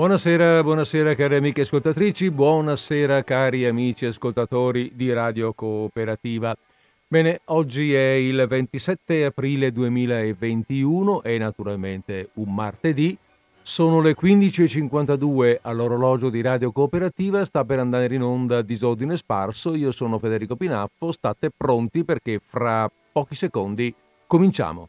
Buonasera, buonasera cari amiche ascoltatrici, buonasera cari amici ascoltatori di Radio Cooperativa. Bene, oggi è il 27 aprile 2021 e naturalmente un martedì. Sono le 15.52 all'orologio di Radio Cooperativa, sta per andare in onda Disordine Sparso, io sono Federico Pinaffo, state pronti perché fra pochi secondi cominciamo.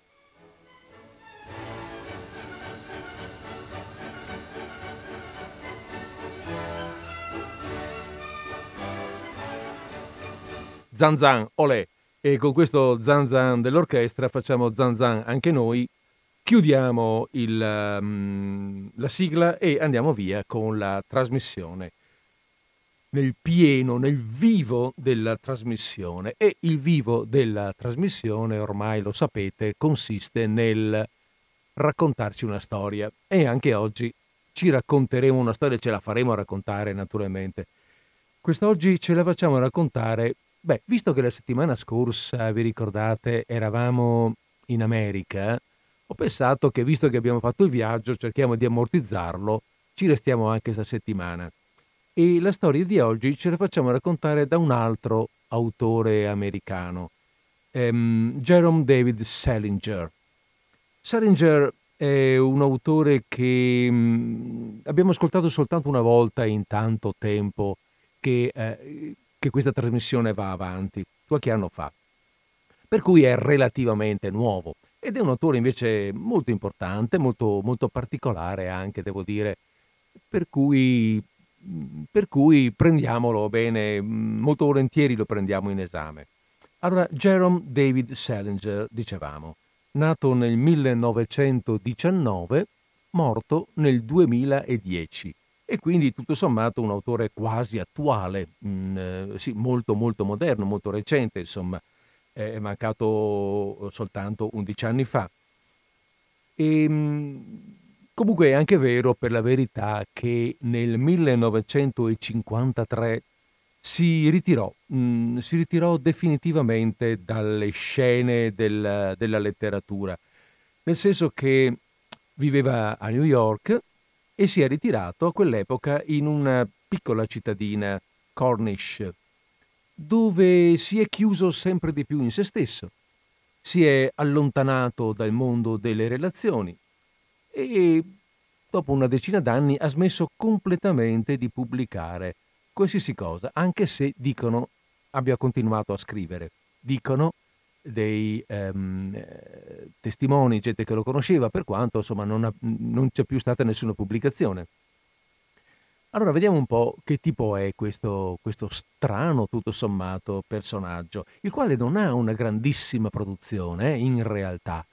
Zanzan, olè! E con questo zanzan dell'orchestra facciamo zanzan anche noi, chiudiamo il, um, la sigla e andiamo via con la trasmissione. Nel pieno, nel vivo della trasmissione. E il vivo della trasmissione, ormai lo sapete, consiste nel raccontarci una storia. E anche oggi ci racconteremo una storia, ce la faremo raccontare naturalmente. Quest'oggi ce la facciamo raccontare Beh, visto che la settimana scorsa, vi ricordate, eravamo in America, ho pensato che visto che abbiamo fatto il viaggio, cerchiamo di ammortizzarlo, ci restiamo anche questa settimana. E la storia di oggi ce la facciamo raccontare da un altro autore americano, um, Jerome David Salinger. Salinger è un autore che um, abbiamo ascoltato soltanto una volta in tanto tempo, che eh, che questa trasmissione va avanti, qualche anno fa. Per cui è relativamente nuovo ed è un autore invece molto importante, molto, molto particolare anche, devo dire, per cui, per cui prendiamolo bene, molto volentieri lo prendiamo in esame. Allora, Jerome David Salinger, dicevamo, nato nel 1919, morto nel 2010 e quindi tutto sommato un autore quasi attuale, mh, mm, eh, sì, molto molto moderno, molto recente, insomma, è mancato soltanto 11 anni fa. E, ehm, comunque è anche vero per la verità che nel 1953 si ritirò, mh, mm, si ritirò definitivamente dalle scene del, della letteratura, nel senso che viveva a New York, e si è ritirato a quell'epoca in una piccola cittadina, Cornish, dove si è chiuso sempre di più in se stesso, si è allontanato dal mondo delle relazioni e dopo una decina d'anni ha smesso completamente di pubblicare qualsiasi cosa, anche se dicono abbia continuato a scrivere. Dicono dei ehm, testimoni, gente che lo conosceva, per quanto insomma non, ha, non c'è più stata nessuna pubblicazione. Allora vediamo un po' che tipo è questo, questo, strano, tutto sommato, personaggio, il quale non ha una grandissima produzione, eh, in realtà.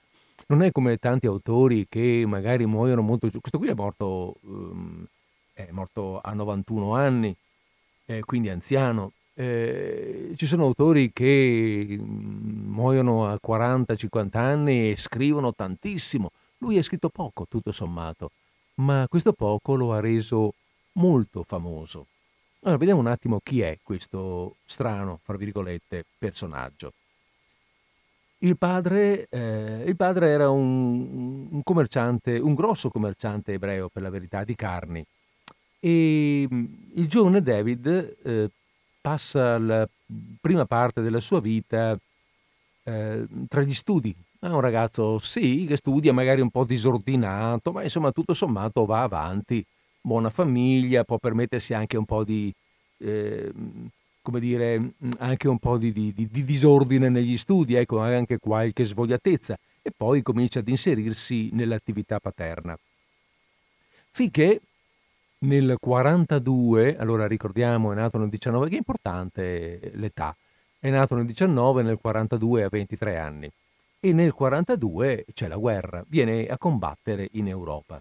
Non è come tanti autori che magari muoiono molto giù. Questo qui è morto, um, è morto a 91 anni, eh, quindi anziano, eh, ci sono autori che mm, muoiono a 40-50 anni e scrivono tantissimo. Lui ha scritto poco, tutto sommato, ma questo poco lo ha reso molto famoso. Allora, vediamo un attimo chi è questo strano, fra virgolette, personaggio. Il padre, eh, il padre era un, un, commerciante, un grosso commerciante ebreo, per la verità, di carni. E mm, il giovane David eh, passa la prima parte della sua vita eh, tra gli studi. È un ragazzo, sì, che studia, magari un po' disordinato, ma insomma tutto sommato va avanti, buona famiglia, può permettersi anche un po' di, eh, come dire, anche un po' di, di, di, disordine negli studi, ecco, anche qualche svogliatezza, e poi comincia ad inserirsi nell'attività paterna. Finché nel 42, allora ricordiamo, è nato nel 19, che è importante l'età, è nato nel 19, nel 42 a 23 anni. E nel 42 c'è la guerra, viene a combattere in Europa.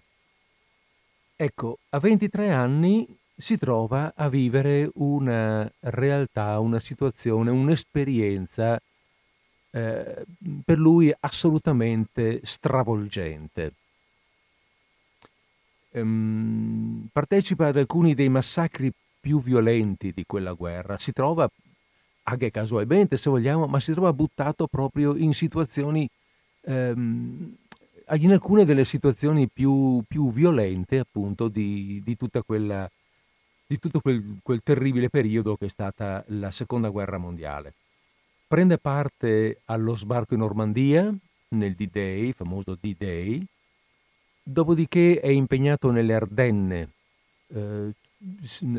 Ecco, a 23 anni si trova a vivere una realtà, una situazione, un'esperienza eh, per lui assolutamente stravolgente ehm, partecipa ad alcuni dei massacri più violenti di quella guerra, si trova, anche casualmente se vogliamo, ma si trova buttato proprio in situazioni ehm, in alcune delle situazioni più, più violente appunto di, di, quella, di tutto quel, quel terribile periodo che è stata la seconda guerra mondiale. Prende parte allo sbarco in Normandia nel D-Day, famoso D-Day, dopodiché è impegnato nelle Ardenne. Eh,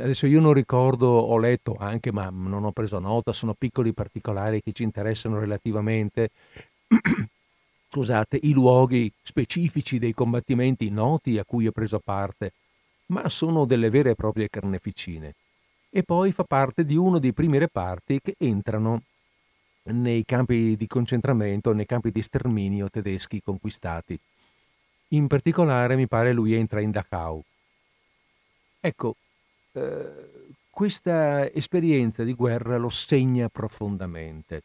adesso io non ricordo, ho letto anche, ma non ho preso nota, sono piccoli particolari che ci interessano relativamente. Scusate, i luoghi specifici dei combattimenti noti a cui ho preso parte, ma sono delle vere e proprie carneficine. E poi fa parte di uno dei primi reparti che entrano nei campi di concentramento, nei campi di sterminio tedeschi conquistati. In particolare mi pare lui entra in Dachau. Ecco, eh, questa esperienza di guerra lo segna profondamente,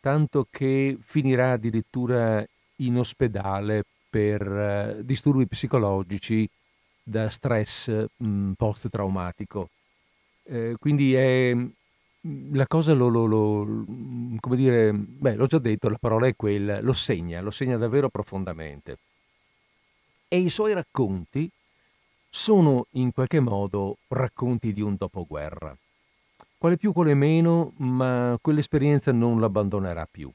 tanto che finirà addirittura in ospedale per eh, disturbi psicologici da stress mh, post-traumatico. Eh, quindi è, la cosa lo, lo, lo, come dire, beh, l'ho già detto, la parola è quella, lo segna, lo segna davvero profondamente. E i suoi racconti sono in qualche modo racconti di un dopoguerra. Quale più, quale meno, ma quell'esperienza non l'abbandonerà più.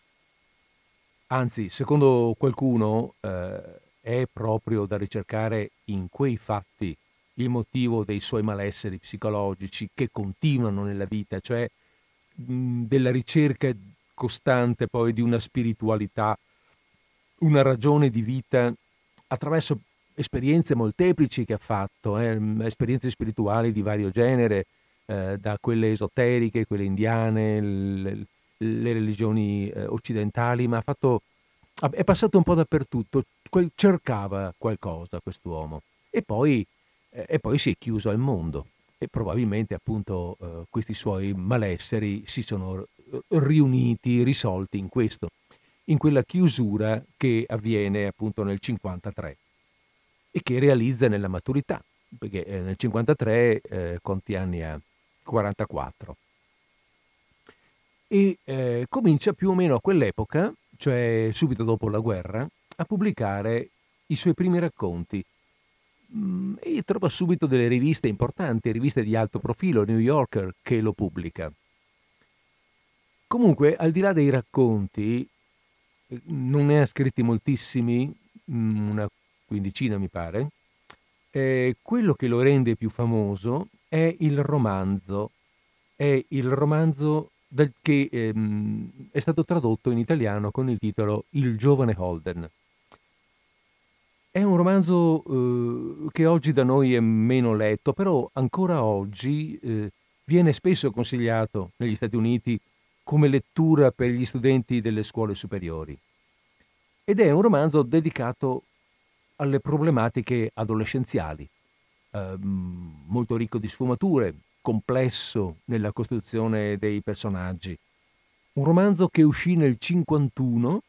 Anzi, secondo qualcuno, eh, è proprio da ricercare in quei fatti il motivo dei suoi malesseri psicologici che continuano nella vita, cioè mh, della ricerca costante poi di una spiritualità, una ragione di vita attraverso esperienze molteplici che ha fatto, eh, esperienze spirituali di vario genere, eh, da quelle esoteriche, quelle indiane, le, le religioni eh, occidentali, ma fatto, è passato un po' dappertutto, cercava qualcosa quest'uomo. E poi, eh, e poi si è chiuso al mondo. E probabilmente appunto eh, questi suoi malesseri si sono eh, riuniti, risolti in questo, in quella chiusura che avviene appunto nel 53 e che realizza nella maturità, perché eh, nel 53 eh, quanti anni ha? 44. E eh, comincia più o meno a quell'epoca, cioè subito dopo la guerra, a pubblicare i suoi primi racconti. Mm, e trova subito delle riviste importanti, riviste di alto profilo, New Yorker, che lo pubblica. Comunque, al di là dei racconti, non ne ha scritti moltissimi, mm, una quindicina mi pare, eh, quello che lo rende più famoso è il romanzo, è il romanzo del, che ehm, è stato tradotto in italiano con il titolo Il giovane Holden. È un romanzo eh, che oggi da noi è meno letto, però ancora oggi eh, viene spesso consigliato negli Stati Uniti come lettura per gli studenti delle scuole superiori. Ed è un romanzo dedicato alle problematiche adolescenziali, eh, molto ricco di sfumature, complesso nella costruzione dei personaggi. Un romanzo che uscì nel 51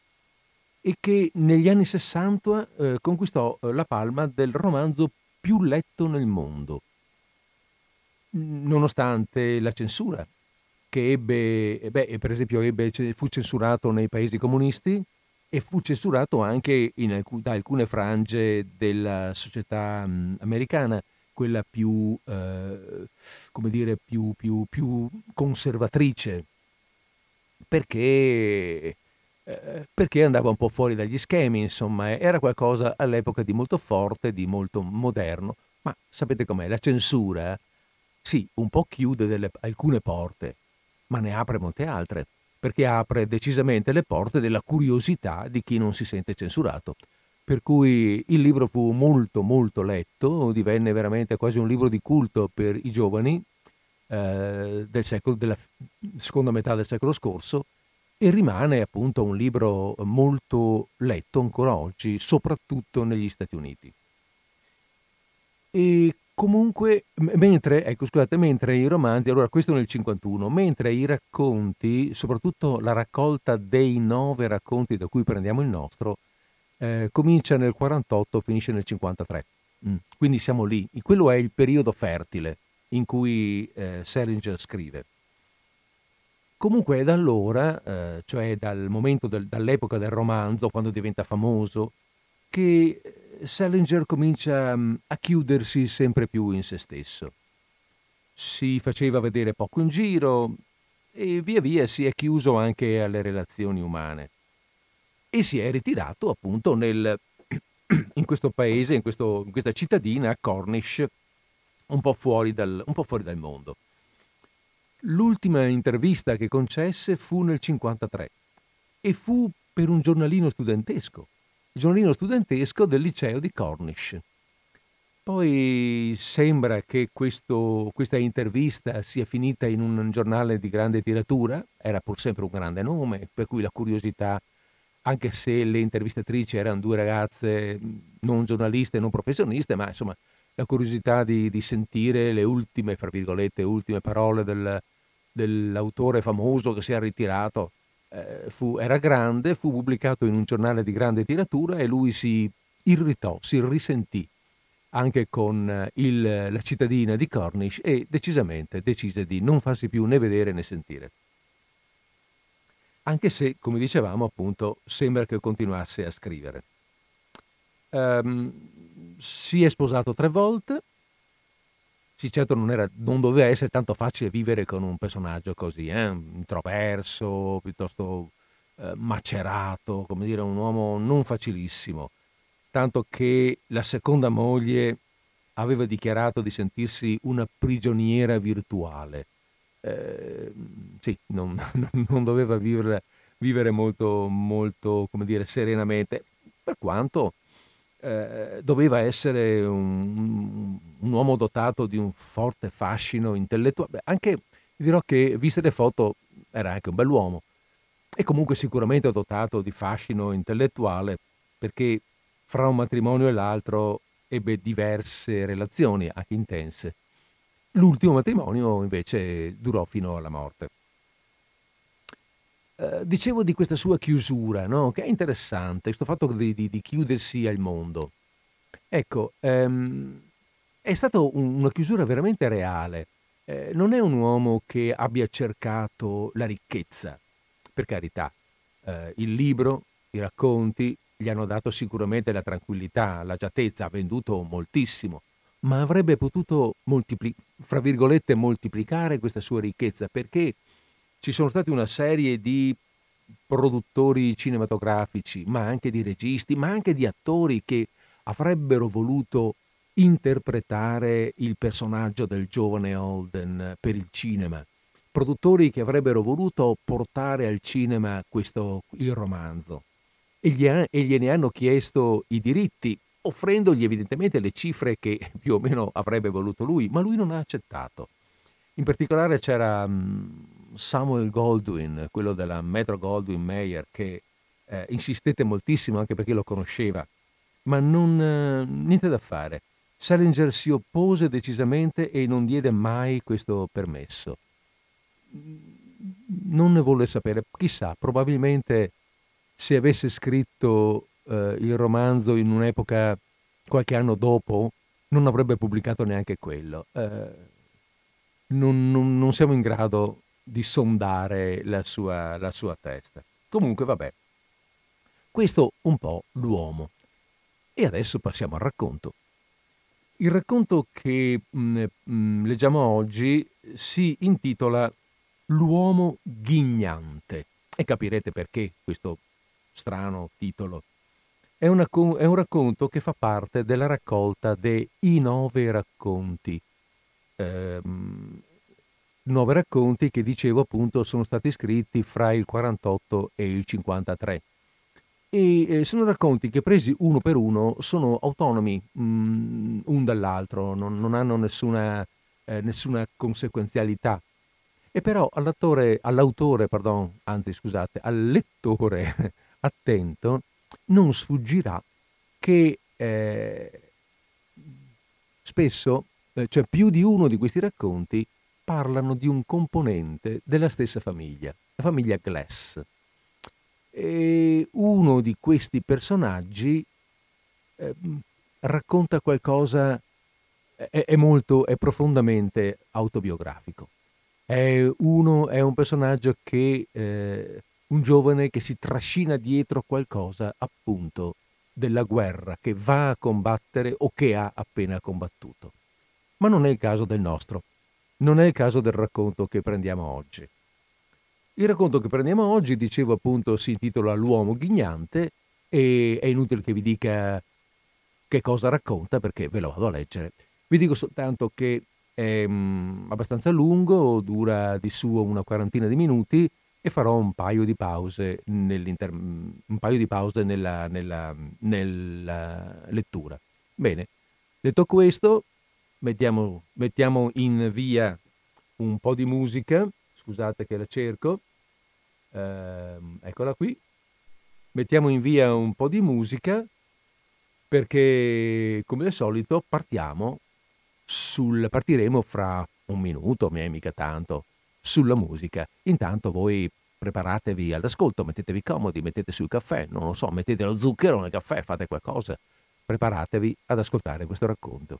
e che negli anni 60 eh, conquistò eh, la palma del romanzo più letto nel mondo, nonostante la censura, che ebbe, eh, beh, per esempio ebbe, fu censurato nei paesi comunisti, e fu censurato anche alc- da alcune frange della società americana, quella più, eh, come dire, più, più, più conservatrice, perché, eh, perché andava un po' fuori dagli schemi, insomma, era qualcosa all'epoca di molto forte, di molto moderno, ma sapete com'è? La censura, sì, un po' chiude delle, alcune porte, ma ne apre molte altre perché apre decisamente le porte della curiosità di chi non si sente censurato. Per cui il libro fu molto molto letto, divenne veramente quasi un libro di culto per i giovani eh, del secolo, della seconda metà del secolo scorso e rimane appunto un libro molto letto ancora oggi, soprattutto negli Stati Uniti. E Comunque, mentre, ecco, scusate, mentre i romanzi, allora questo nel 51, mentre i racconti, soprattutto la raccolta dei nove racconti da cui prendiamo il nostro, eh, comincia nel 48, finisce nel 53. Mm. Quindi siamo lì. Quello è il periodo fertile in cui eh, Salinger scrive. Comunque è da allora, eh, cioè dal momento del, dall'epoca del romanzo, quando diventa famoso, che Salinger comincia mm, a chiudersi sempre più in se stesso. Si faceva vedere poco in giro e via via si è chiuso anche alle relazioni umane e si è ritirato appunto nel, in questo paese, in, questo, in, questa cittadina, Cornish, un po, dal, un po' fuori dal mondo. L'ultima intervista che concesse fu nel 1953 e fu per un giornalino studentesco, giornalino studentesco del liceo di Cornish. Poi sembra che questo, questa intervista sia finita in un giornale di grande tiratura, era pur sempre un grande nome, per cui la curiosità, anche se le intervistatrici erano due ragazze non giornaliste, non professioniste, ma insomma la curiosità di, di sentire le ultime, fra virgolette, ultime parole del, dell'autore famoso che si è ritirato eh, fu, era grande, fu pubblicato in un giornale di grande tiratura e lui si irritò, si risentì anche con eh, il, la cittadina di Cornish e decisamente decise di non farsi più né vedere né sentire. Anche se, come dicevamo, appunto, sembra che continuasse a scrivere. Um, si è sposato tre volte, sì, certo non, era, non, doveva essere tanto facile vivere con un personaggio così, eh? introverso, piuttosto eh, macerato, come dire, un uomo non facilissimo. Tanto che la seconda moglie aveva dichiarato di sentirsi una prigioniera virtuale. Eh, sì, non, non doveva vivere, vivere molto, molto, come dire, serenamente, per quanto eh, doveva essere un, un, uomo dotato di un forte fascino intellettuale. Anche dirò che, viste le foto, era anche un bell'uomo. E comunque sicuramente dotato di fascino intellettuale, perché fra un matrimonio e l'altro ebbe diverse relazioni, anche intense. L'ultimo matrimonio invece durò fino alla morte. Eh, dicevo di questa sua chiusura, no? che è interessante, questo fatto di, di, di chiudersi al mondo. Ecco, ehm, è stata un, una chiusura veramente reale. Eh, non è un uomo che abbia cercato la ricchezza, per carità. Eh, il libro, i racconti gli hanno dato sicuramente la tranquillità, l'agiatezza, ha venduto moltissimo, ma avrebbe potuto, moltipli- fra virgolette, moltiplicare questa sua ricchezza perché ci sono stati una serie di produttori cinematografici, ma anche di registi, ma anche di attori che avrebbero voluto interpretare il personaggio del giovane Holden per il cinema. Produttori che avrebbero voluto portare al cinema questo, il romanzo e, e gliene hanno chiesto i diritti, offrendogli evidentemente le cifre che più o meno avrebbe voluto lui, ma lui non ha accettato. In particolare c'era Samuel Goldwyn, quello della Metro Goldwyn Mayer, che eh, insistette moltissimo anche perché lo conosceva, ma non, eh, niente da fare. Salinger si oppose decisamente e non diede mai questo permesso. Non ne volle sapere, chissà, probabilmente se avesse scritto eh, il romanzo in un'epoca qualche anno dopo, non avrebbe pubblicato neanche quello. Eh, non, non, non, siamo in grado di sondare la sua, la sua testa. Comunque, vabbè, questo un po' l'uomo. E adesso passiamo al racconto. Il racconto che mh, mm, mh, mm, leggiamo oggi si intitola L'uomo ghignante e capirete perché questo strano titolo. È, una, è un racconto che fa parte della raccolta dei nove racconti ehm, nove racconti che dicevo appunto sono stati scritti fra il 48 e il 53 e eh, sono racconti che presi uno per uno sono autonomi mh, mm, un dall'altro, non, non hanno nessuna, eh, nessuna, conseguenzialità. E però all'autore, pardon, anzi scusate, al lettore attento non sfuggirà che eh, spesso, eh, cioè più di uno di questi racconti, parlano di un componente della stessa famiglia, la famiglia Glass. E uno di questi personaggi eh, racconta qualcosa, è, è, molto, è profondamente autobiografico. È, uno, è un personaggio che, eh, un giovane che si trascina dietro qualcosa appunto della guerra che va a combattere o che ha appena combattuto. Ma non è il caso del nostro, non è il caso del racconto che prendiamo oggi. Il racconto che prendiamo oggi, dicevo appunto, si intitola L'uomo ghignante e è inutile che vi dica che cosa racconta perché ve lo vado a leggere. Vi dico soltanto che è um, abbastanza lungo, dura di suo una quarantina di minuti e farò un paio di pause, un paio di pause nella, nella, nella lettura. Bene, detto questo, mettiamo, mettiamo in via un po' di musica, scusate che la cerco, eh, eccola qui, mettiamo in via un po' di musica perché come al solito partiamo sul, partiremo fra un minuto, mica tanto, sulla musica. Intanto voi preparatevi all'ascolto, mettetevi comodi, mettete sul caffè, non lo so, mettete lo zucchero nel caffè, fate qualcosa. Preparatevi ad ascoltare questo racconto.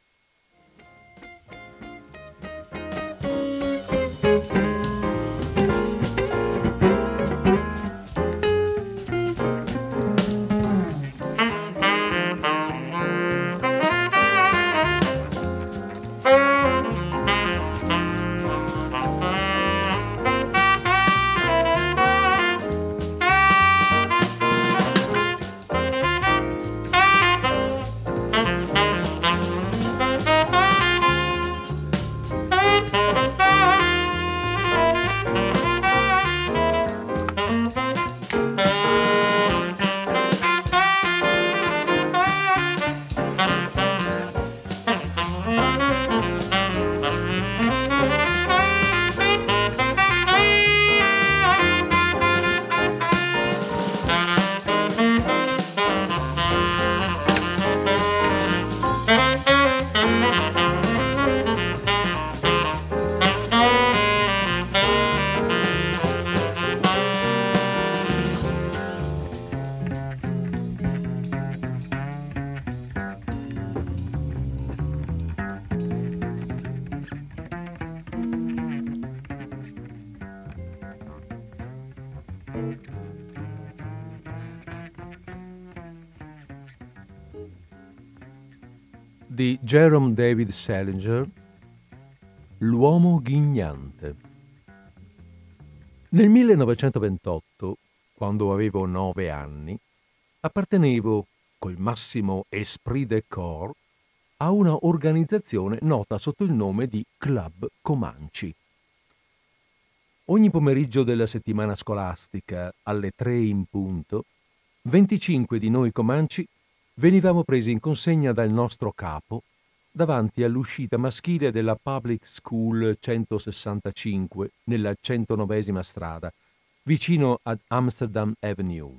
Jerome David Salinger, L'uomo ghignante. Nel 1928, quando avevo nove anni, appartenevo col massimo esprit de corps a una organizzazione nota sotto il nome di Club Comanci. Ogni pomeriggio della settimana scolastica, alle tre in punto, 25 di noi Comanci venivamo presi in consegna dal nostro capo davanti all'uscita maschile della Public School 165 nella 109 strada, vicino ad Amsterdam Avenue.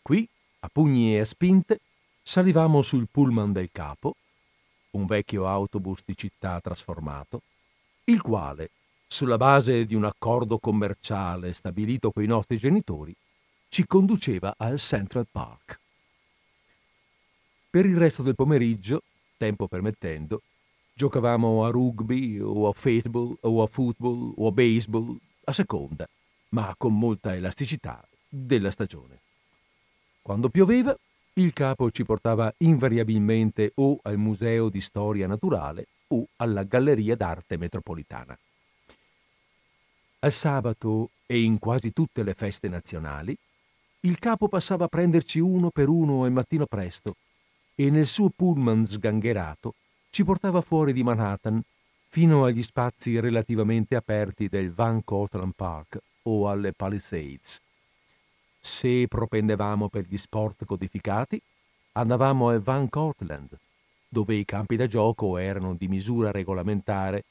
Qui, a pugni e a spinte, salivamo sul pullman del capo, un vecchio autobus di città trasformato, il quale, sulla base di un accordo commerciale stabilito coi nostri genitori, ci conduceva al Central Park. Per il resto del pomeriggio, tempo permettendo, giocavamo a rugby o a football o a football o a baseball, a seconda, ma con molta elasticità, della stagione. Quando pioveva, il capo ci portava invariabilmente o al Museo di Storia Naturale o alla Galleria d'Arte Metropolitana. Al sabato e in quasi tutte le feste nazionali, il capo passava a prenderci uno per uno al mattino presto e nel suo pullman sgangherato ci portava fuori di Manhattan fino agli spazi relativamente aperti del Van Cortlandt Park o alle Palisades. Se propendevamo per gli sport codificati, andavamo al Van Cortlandt, dove i campi da gioco erano di misura regolamentare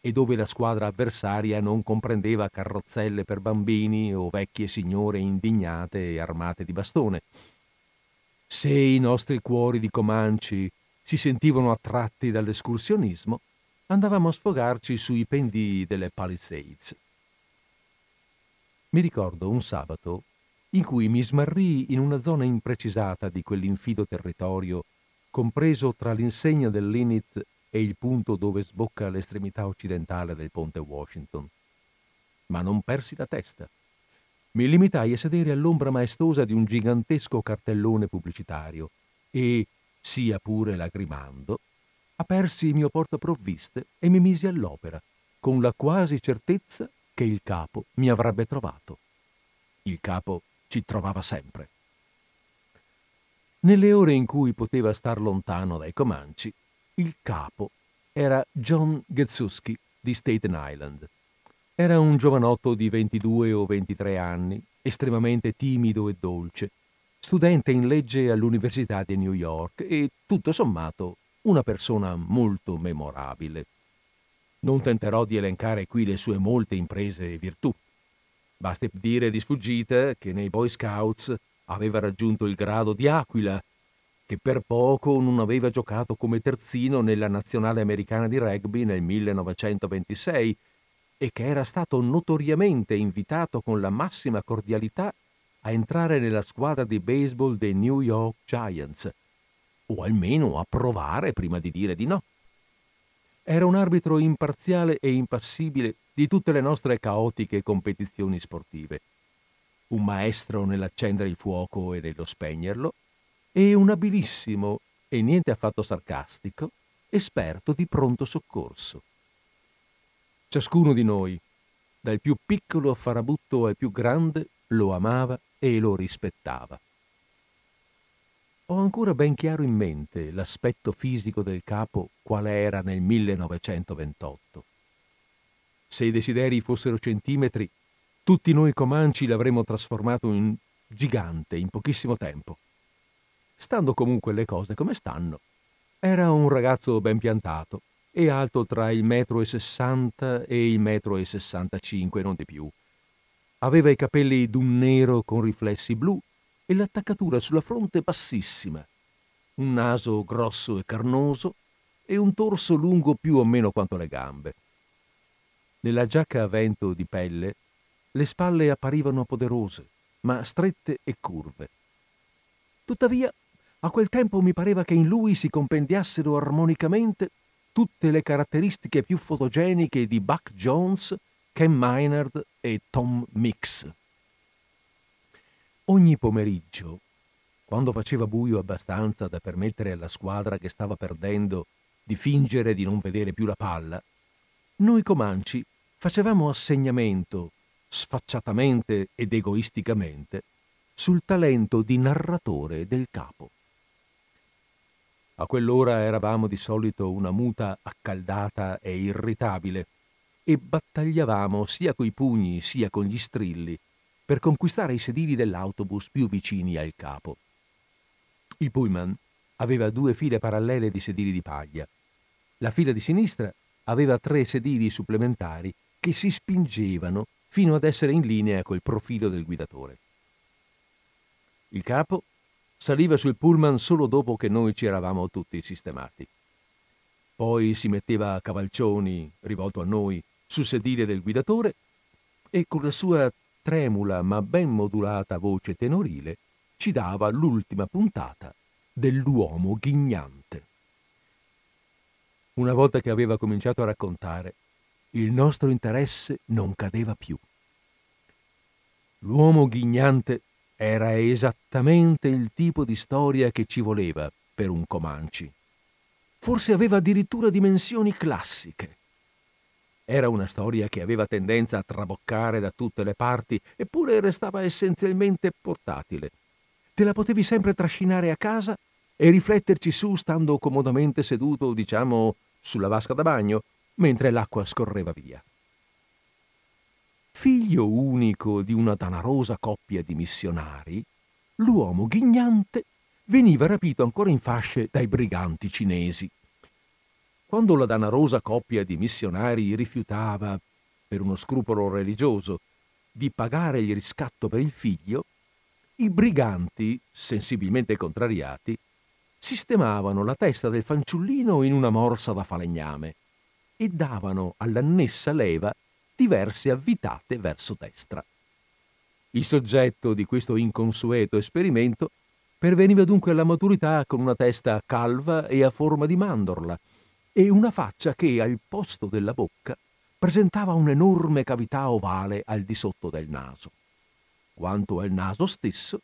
e dove la squadra avversaria non comprendeva carrozzelle per bambini o vecchie signore indignate e armate di bastone, se i nostri cuori di Comanci si sentivano attratti dall'escursionismo, andavamo a sfogarci sui pendii delle Palisades. Mi ricordo un sabato in cui mi smarrii in una zona imprecisata di quell'infido territorio compreso tra l'insegna dell'Init e il punto dove sbocca l'estremità occidentale del ponte Washington. Ma non persi la testa mi limitai a sedere all'ombra maestosa di un gigantesco cartellone pubblicitario e, sia pure lagrimando, apersi il mio portaprovviste e mi misi all'opera, con la quasi certezza che il capo mi avrebbe trovato. Il capo ci trovava sempre. Nelle ore in cui poteva star lontano dai Comanci, il capo era John Getsuski di Staten Island. Era un giovanotto di 22 o 23 anni, estremamente timido e dolce, studente in legge all'Università di New York e, tutto sommato, una persona molto memorabile. Non tenterò di elencare qui le sue molte imprese e virtù. Basti dire di sfuggita che nei Boy Scouts aveva raggiunto il grado di Aquila, che per poco non aveva giocato come terzino nella nazionale americana di rugby nel 1926 e che era stato notoriamente invitato con la massima cordialità a entrare nella squadra di baseball dei New York Giants, o almeno a provare prima di dire di no. Era un arbitro imparziale e impassibile di tutte le nostre caotiche competizioni sportive, un maestro nell'accendere il fuoco e nello spegnerlo, e un abilissimo e niente affatto sarcastico esperto di pronto soccorso. Ciascuno di noi, dal più piccolo farabutto al più grande, lo amava e lo rispettava. Ho ancora ben chiaro in mente l'aspetto fisico del capo quale era nel 1928. Se i desideri fossero centimetri, tutti noi comanci l'avremmo trasformato in gigante in pochissimo tempo. Stando comunque le cose come stanno, era un ragazzo ben piantato e alto tra il metro e sessanta e il metro e sessantacinque, non di più. Aveva i capelli d'un nero con riflessi blu e l'attaccatura sulla fronte bassissima, un naso grosso e carnoso e un torso lungo più o meno quanto le gambe. Nella giacca a vento di pelle le spalle apparivano poderose, ma strette e curve. Tuttavia, a quel tempo mi pareva che in lui si compendiassero armonicamente tutte le caratteristiche più fotogeniche di Buck Jones, Ken Maynard e Tom Mix. Ogni pomeriggio, quando faceva buio abbastanza da permettere alla squadra che stava perdendo di fingere di non vedere più la palla, noi comanci facevamo assegnamento, sfacciatamente ed egoisticamente, sul talento di narratore del capo. A quell'ora eravamo di solito una muta accaldata e irritabile e battagliavamo sia coi pugni sia con gli strilli per conquistare i sedili dell'autobus più vicini al capo. Il pullman aveva due file parallele di sedili di paglia. La fila di sinistra aveva tre sedili supplementari che si spingevano fino ad essere in linea col profilo del guidatore. Il capo saliva sul pullman solo dopo che noi ci eravamo tutti sistemati. Poi si metteva a cavalcioni, rivolto a noi, sul sedile del guidatore e con la sua tremula ma ben modulata voce tenorile, ci dava l'ultima puntata dell'uomo ghignante. Una volta che aveva cominciato a raccontare, il nostro interesse non cadeva più. L'uomo ghignante era esattamente il tipo di storia che ci voleva per un Comanci. Forse aveva addirittura dimensioni classiche. Era una storia che aveva tendenza a traboccare da tutte le parti, eppure restava essenzialmente portatile. Te la potevi sempre trascinare a casa e rifletterci su stando comodamente seduto, diciamo, sulla vasca da bagno, mentre l'acqua scorreva via. Figlio unico di una danarosa coppia di missionari, l'uomo ghignante veniva rapito ancora in fasce dai briganti cinesi. Quando la danarosa coppia di missionari rifiutava, per uno scrupolo religioso, di pagare il riscatto per il figlio, i briganti, sensibilmente contrariati, sistemavano la testa del fanciullino in una morsa da falegname e davano all'annessa leva diverse avvitate verso destra. Il soggetto di questo inconsueto esperimento perveniva dunque alla maturità con una testa calva e a forma di mandorla, e una faccia che al posto della bocca presentava un'enorme cavità ovale al di sotto del naso. Quanto al naso stesso,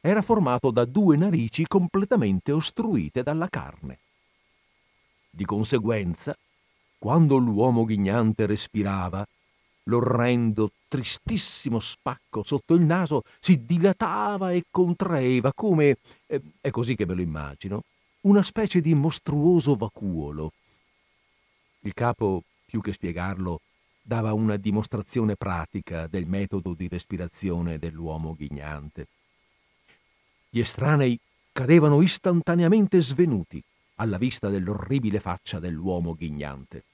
era formato da due narici completamente ostruite dalla carne. Di conseguenza, quando l'uomo ghignante respirava, l'orrendo, tristissimo spacco sotto il naso si dilatava e contraeva come, eh, è così che me lo immagino, una specie di mostruoso vacuolo. Il capo, più che spiegarlo, dava una dimostrazione pratica del metodo di respirazione dell'uomo ghignante. Gli estranei cadevano istantaneamente svenuti alla vista dell'orribile faccia dell'uomo ghignante.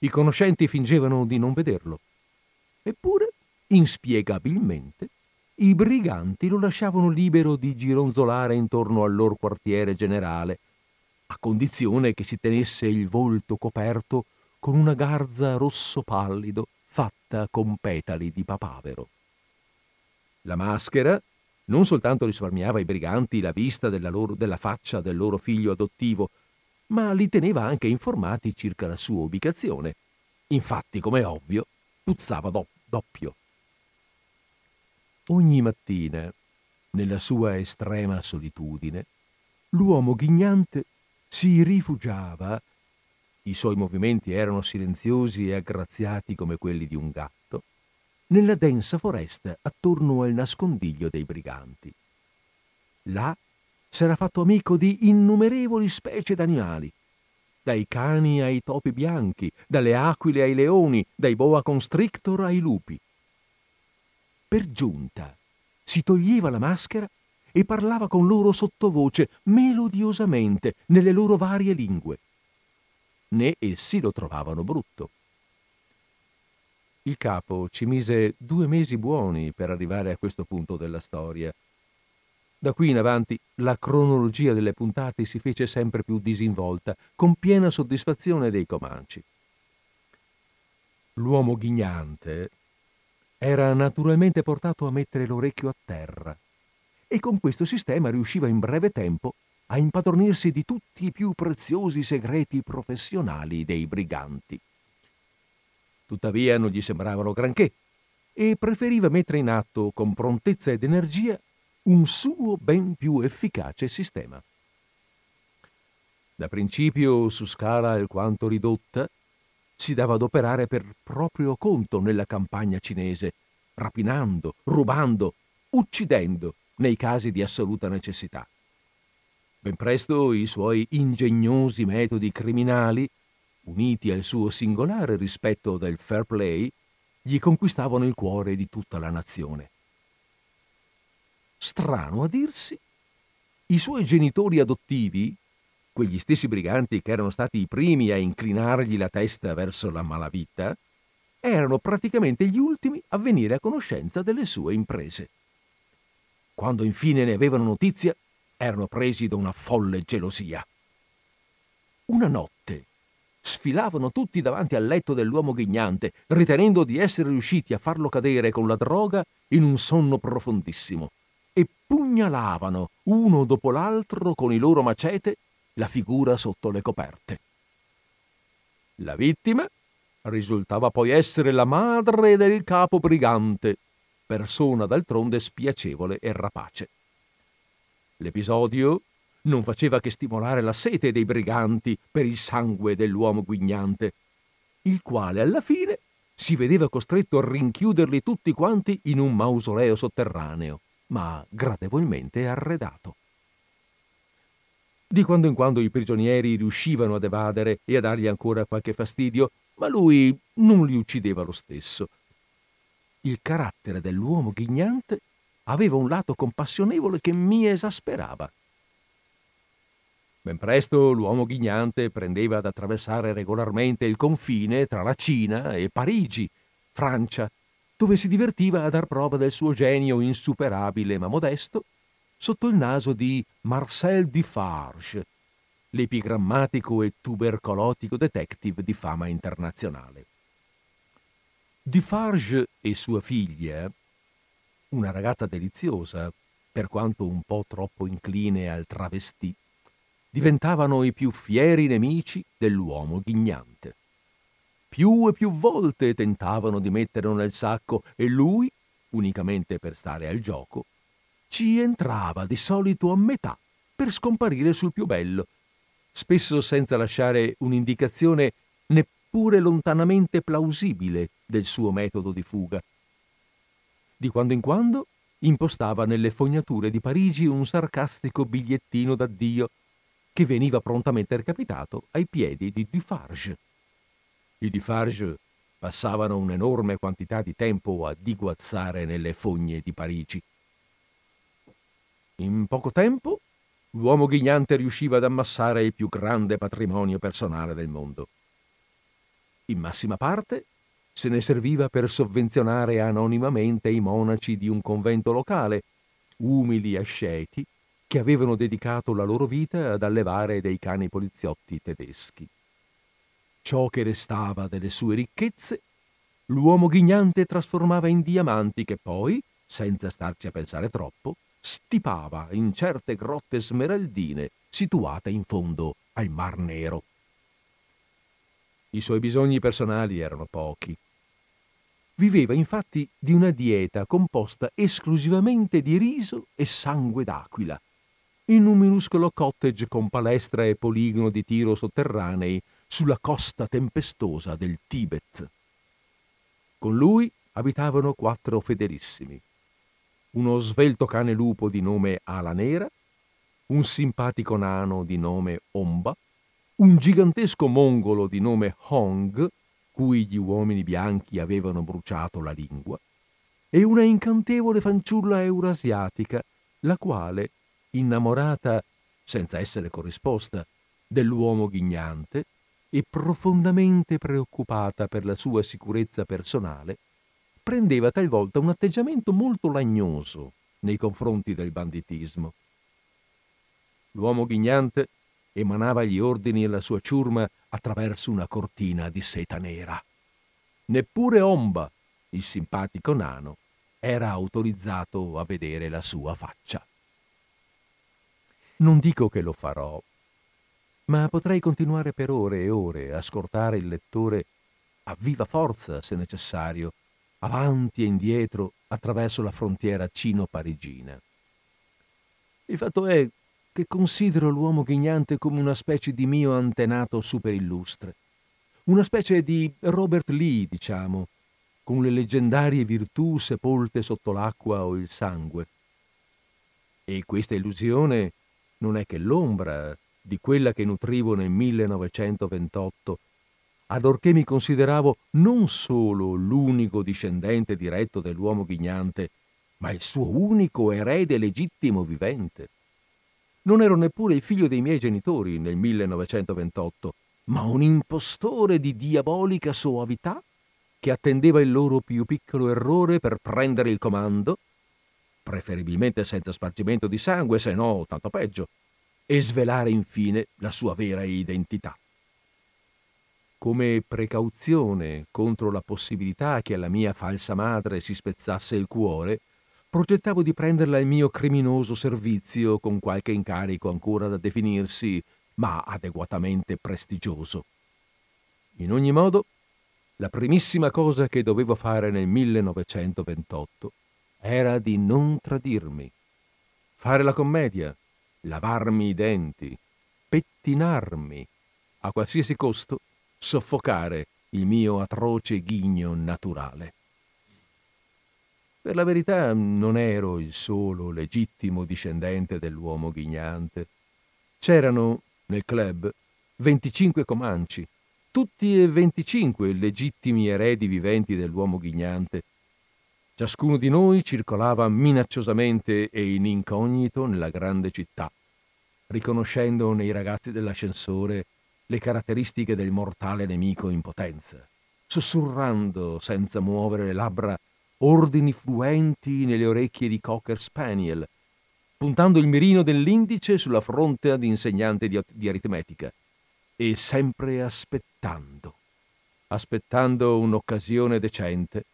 I conoscenti fingevano di non vederlo. Eppure, inspiegabilmente, i briganti lo lasciavano libero di gironzolare intorno al loro quartiere generale, a condizione che si tenesse il volto coperto con una garza rosso pallido fatta con petali di papavero. La maschera non soltanto risparmiava ai briganti la vista della, loro, della faccia del loro figlio adottivo, ma li teneva anche informati circa la sua ubicazione. Infatti, come ovvio, puzzava do- doppio. Ogni mattina, nella sua estrema solitudine, l'uomo ghignante si rifugiava i suoi movimenti erano silenziosi e aggraziati come quelli di un gatto, nella densa foresta attorno al nascondiglio dei briganti. Là s'era fatto amico di innumerevoli specie d'animali, dai cani ai topi bianchi, dalle aquile ai leoni, dai boa constrictor ai lupi. Per giunta si toglieva la maschera e parlava con loro sottovoce, melodiosamente, nelle loro varie lingue né essi lo trovavano brutto. Il capo ci mise due mesi buoni per arrivare a questo punto della storia. Da qui in avanti la cronologia delle puntate si fece sempre più disinvolta, con piena soddisfazione dei Comanci. L'uomo ghignante era naturalmente portato a mettere l'orecchio a terra e con questo sistema riusciva in breve tempo a impadronirsi di tutti i più preziosi segreti professionali dei briganti. Tuttavia non gli sembravano granché e preferiva mettere in atto con prontezza ed energia un suo ben più efficace sistema. Da principio, su scala alquanto ridotta, si dava ad operare per proprio conto nella campagna cinese, rapinando, rubando, uccidendo nei casi di assoluta necessità. Ben presto i suoi ingegnosi metodi criminali, uniti al suo singolare rispetto del fair play, gli conquistavano il cuore di tutta la nazione. Strano a dirsi, i suoi genitori adottivi, quegli stessi briganti che erano stati i primi a inclinargli la testa verso la malavita, erano praticamente gli ultimi a venire a conoscenza delle sue imprese. Quando infine ne avevano notizia, erano presi da una folle gelosia. Una notte sfilavano tutti davanti al letto dell'uomo ghignante, ritenendo di essere riusciti a farlo cadere con la droga in un sonno profondissimo, pugnalavano uno dopo l'altro con i loro macete la figura sotto le coperte. La vittima risultava poi essere la madre del capo brigante, persona d'altronde spiacevole e rapace. L'episodio non faceva che stimolare la sete dei briganti per il sangue dell'uomo guignante, il quale alla fine si vedeva costretto a rinchiuderli tutti quanti in un mausoleo sotterraneo, ma gradevolmente arredato. Di quando in quando i prigionieri riuscivano ad evadere e a dargli ancora qualche fastidio, ma lui non li uccideva lo stesso. Il carattere dell'uomo ghignante aveva un lato compassionevole che mi esasperava. Ben presto l'uomo ghignante prendeva ad attraversare regolarmente il confine tra la Cina e Parigi, Francia, dove si divertiva a dar prova del suo genio insuperabile ma modesto, sotto il naso di Marcel Dufarge, l'epigrammatico e tubercolotico detective di fama internazionale. Dufarge e sua figlia, una ragazza deliziosa, per quanto un po' troppo incline al travestì, diventavano i più fieri nemici dell'uomo ghignante. Più e più volte tentavano di metterlo nel sacco e lui, unicamente per stare al gioco, ci entrava di solito a metà per scomparire sul più bello, spesso senza lasciare un'indicazione neppure lontanamente plausibile del suo metodo di fuga. Di quando in quando impostava nelle fognature di Parigi un sarcastico bigliettino d'addio che veniva prontamente recapitato ai piedi di Dufarge. I Dufarge passavano un'enorme quantità di tempo a diguazzare nelle fogne di Parigi. In poco tempo l'uomo ghignante riusciva ad ammassare il più grande patrimonio personale del mondo. In massima parte se ne serviva per sovvenzionare anonimamente i monaci di un convento locale, umili asceti che avevano dedicato la loro vita ad allevare dei cani poliziotti tedeschi. Ciò che restava delle sue ricchezze, l'uomo ghignante trasformava in diamanti che poi, senza starci a pensare troppo, stipava in certe grotte smeraldine situate in fondo al Mar Nero. I suoi bisogni personali erano pochi Viveva infatti di una dieta composta esclusivamente di riso e sangue d'aquila, in un minuscolo cottage con palestra e poligono di tiro sotterranei sulla costa tempestosa del Tibet. Con lui abitavano quattro fedelissimi. Uno svelto cane lupo di nome Ala Nera, un simpatico nano di nome Omba, un gigantesco mongolo di nome Hong, cui gli uomini bianchi avevano bruciato la lingua, e una incantevole fanciulla eurasiatica, la quale, innamorata, senza essere corrisposta, dell'uomo ghignante e profondamente preoccupata per la sua sicurezza personale, prendeva talvolta un atteggiamento molto lagnoso nei confronti del banditismo. L'uomo ghignante emanava gli ordini alla sua ciurma attraverso una cortina di seta nera. Neppure Omba, il simpatico nano, era autorizzato a vedere la sua faccia. Non dico che lo farò, ma potrei continuare per ore e ore a scortare il lettore a viva forza, se necessario, avanti e indietro attraverso la frontiera cino-parigina. Il fatto è che considero l'uomo ghignante come una specie di mio antenato superillustre, una specie di Robert Lee, diciamo, con le leggendarie virtù sepolte sotto l'acqua o il sangue. E questa illusione non è che l'ombra di quella che nutrivo nel 1928, adorché mi consideravo non solo l'unico discendente diretto dell'uomo ghignante, ma il suo unico erede legittimo vivente. Non ero neppure il figlio dei miei genitori nel 1928, ma un impostore di diabolica soavità che attendeva il loro più piccolo errore per prendere il comando, preferibilmente senza spargimento di sangue, se no tanto peggio, e svelare infine la sua vera identità. Come precauzione contro la possibilità che alla mia falsa madre si spezzasse il cuore, progettavo di prenderla al mio criminoso servizio con qualche incarico ancora da definirsi, ma adeguatamente prestigioso. In ogni modo, la primissima cosa che dovevo fare nel 1928 era di non tradirmi, fare la commedia, lavarmi i denti, pettinarmi, a qualsiasi costo soffocare il mio atroce ghigno naturale. Per la verità non ero il solo legittimo discendente dell'uomo ghignante. C'erano nel club 25 comanci, tutti e 25 legittimi eredi viventi dell'uomo ghignante. Ciascuno di noi circolava minacciosamente e in incognito nella grande città, riconoscendo nei ragazzi dell'ascensore le caratteristiche del mortale nemico in potenza, sussurrando senza muovere le labbra ordini fluenti nelle orecchie di Cocker Spaniel, puntando il mirino dell'indice sulla fronte ad insegnante di, di aritmetica e sempre aspettando, aspettando un'occasione decente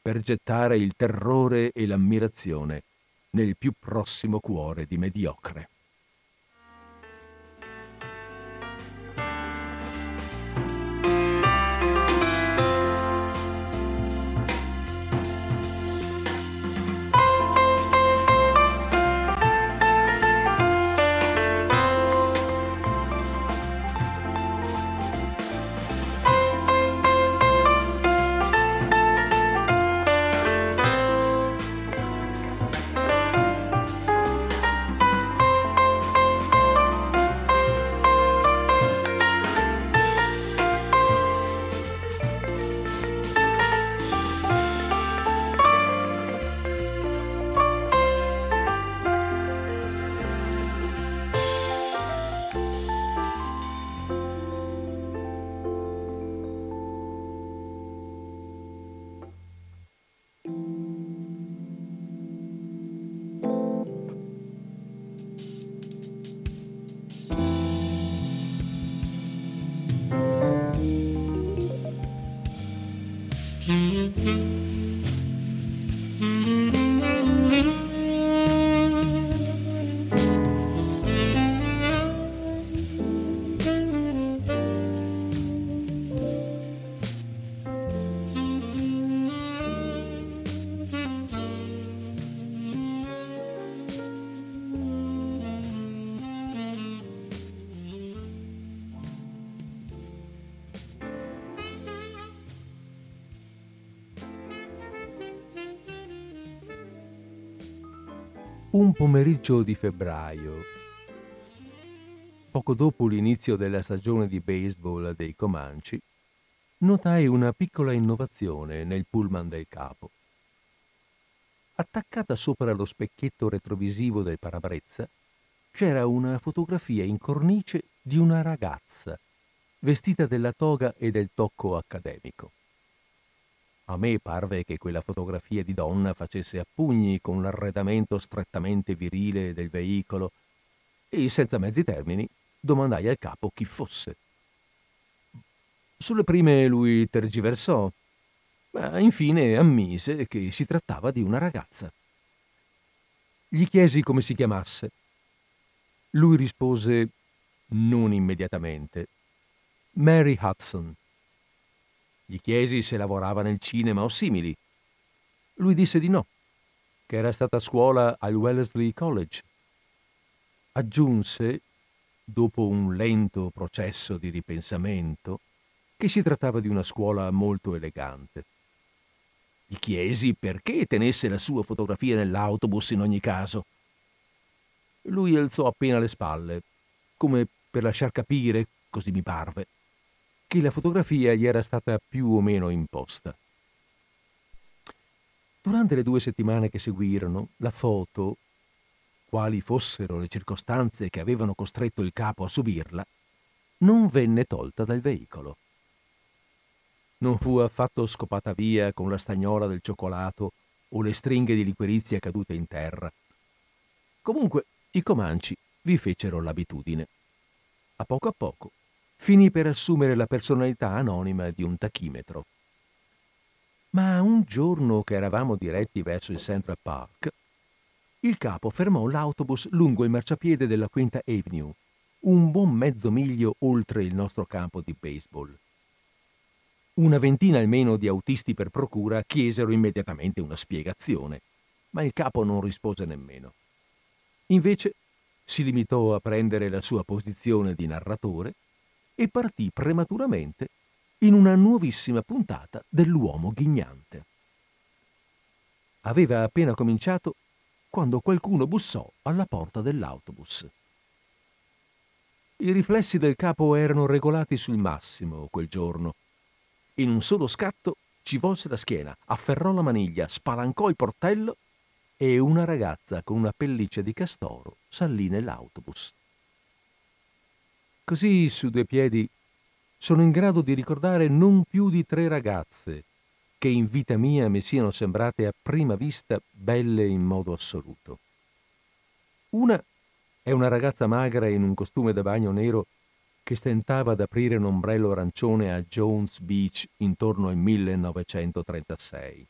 per gettare il terrore e l'ammirazione nel più prossimo cuore di mediocre. Un pomeriggio di febbraio, poco dopo l'inizio della stagione di baseball dei Comanci, notai una piccola innovazione nel pullman del capo. Attaccata sopra lo specchietto retrovisivo del parabrezza c'era una fotografia in cornice di una ragazza, vestita della toga e del tocco accademico. A me parve che quella fotografia di donna facesse a pugni con l'arredamento strettamente virile del veicolo e senza mezzi termini domandai al capo chi fosse. Sulle prime lui tergiversò, ma infine ammise che si trattava di una ragazza. Gli chiesi come si chiamasse. Lui rispose non immediatamente. Mary Hudson. Gli chiesi se lavorava nel cinema o simili. Lui disse di no, che era stata a scuola al Wellesley College. Aggiunse, dopo un lento processo di ripensamento, che si trattava di una scuola molto elegante. Gli chiesi perché tenesse la sua fotografia nell'autobus in ogni caso. Lui alzò appena le spalle, come per lasciar capire, così mi parve, che la fotografia gli era stata più o meno imposta. Durante le due settimane che seguirono, la foto, quali fossero le circostanze che avevano costretto il capo a subirla, non venne tolta dal veicolo. Non fu affatto scopata via con la stagnola del cioccolato o le stringhe di liquirizia cadute in terra. Comunque i comanci vi fecero l'abitudine. A poco a poco finì per assumere la personalità anonima di un tachimetro. Ma un giorno che eravamo diretti verso il Central Park, il capo fermò l'autobus lungo il marciapiede della Quinta Avenue, un buon mezzo miglio oltre il nostro campo di baseball. Una ventina almeno di autisti per procura chiesero immediatamente una spiegazione, ma il capo non rispose nemmeno. Invece si limitò a prendere la sua posizione di narratore e partì prematuramente in una nuovissima puntata dell'uomo ghignante. Aveva appena cominciato quando qualcuno bussò alla porta dell'autobus. I riflessi del capo erano regolati sul massimo quel giorno. In un solo scatto ci volse la schiena, afferrò la maniglia, spalancò il portello e una ragazza con una pelliccia di castoro salì nell'autobus. Così su due piedi sono in grado di ricordare non più di tre ragazze che in vita mia mi siano sembrate a prima vista belle in modo assoluto. Una è una ragazza magra in un costume da bagno nero che stentava ad aprire un ombrello arancione a Jones Beach intorno al 1936.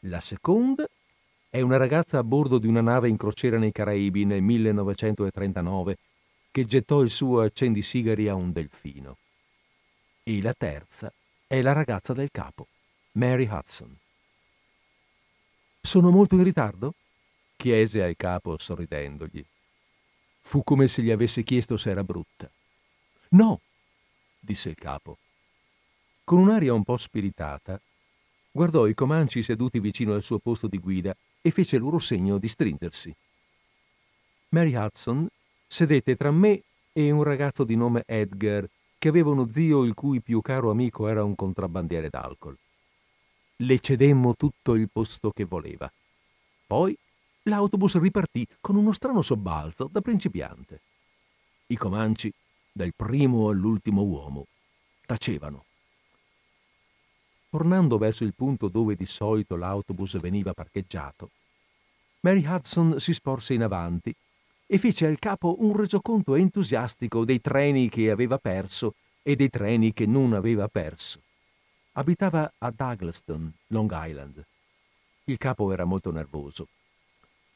La seconda è una ragazza a bordo di una nave in crociera nei Caraibi nel 1939 che gettò il suo accendisigari a un delfino. E la terza è la ragazza del capo, Mary Hudson. Sono molto in ritardo? chiese al capo sorridendogli. Fu come se gli avesse chiesto se era brutta. No, disse il capo. Con un'aria un po' spiritata, guardò i comanci seduti vicino al suo posto di guida e fece loro segno di stringersi. Mary Hudson sedette tra me e un ragazzo di nome Edgar, che aveva uno zio il cui più caro amico era un contrabbandiere d'alcol. Le cedemmo tutto il posto che voleva. Poi l'autobus ripartì con uno strano sobbalzo da principiante. I comanci, dal primo all'ultimo uomo, tacevano. Tornando verso il punto dove di solito l'autobus veniva parcheggiato, Mary Hudson si sporse in avanti e fece al capo un resoconto entusiastico dei treni che aveva perso e dei treni che non aveva perso. Abitava a Douglaston, Long Island. Il capo era molto nervoso.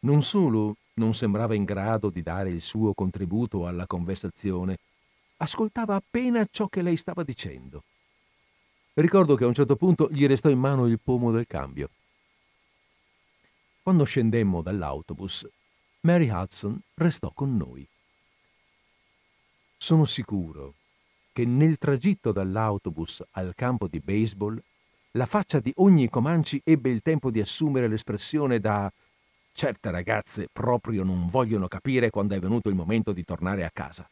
Non solo non sembrava in grado di dare il suo contributo alla conversazione, ascoltava appena ciò che lei stava dicendo. Ricordo che a un certo punto gli restò in mano il pomo del cambio. Quando scendemmo dall'autobus, Mary Hudson restò con noi. Sono sicuro che nel tragitto dall'autobus al campo di baseball la faccia di ogni Comanci ebbe il tempo di assumere l'espressione da certe ragazze proprio non vogliono capire quando è venuto il momento di tornare a casa.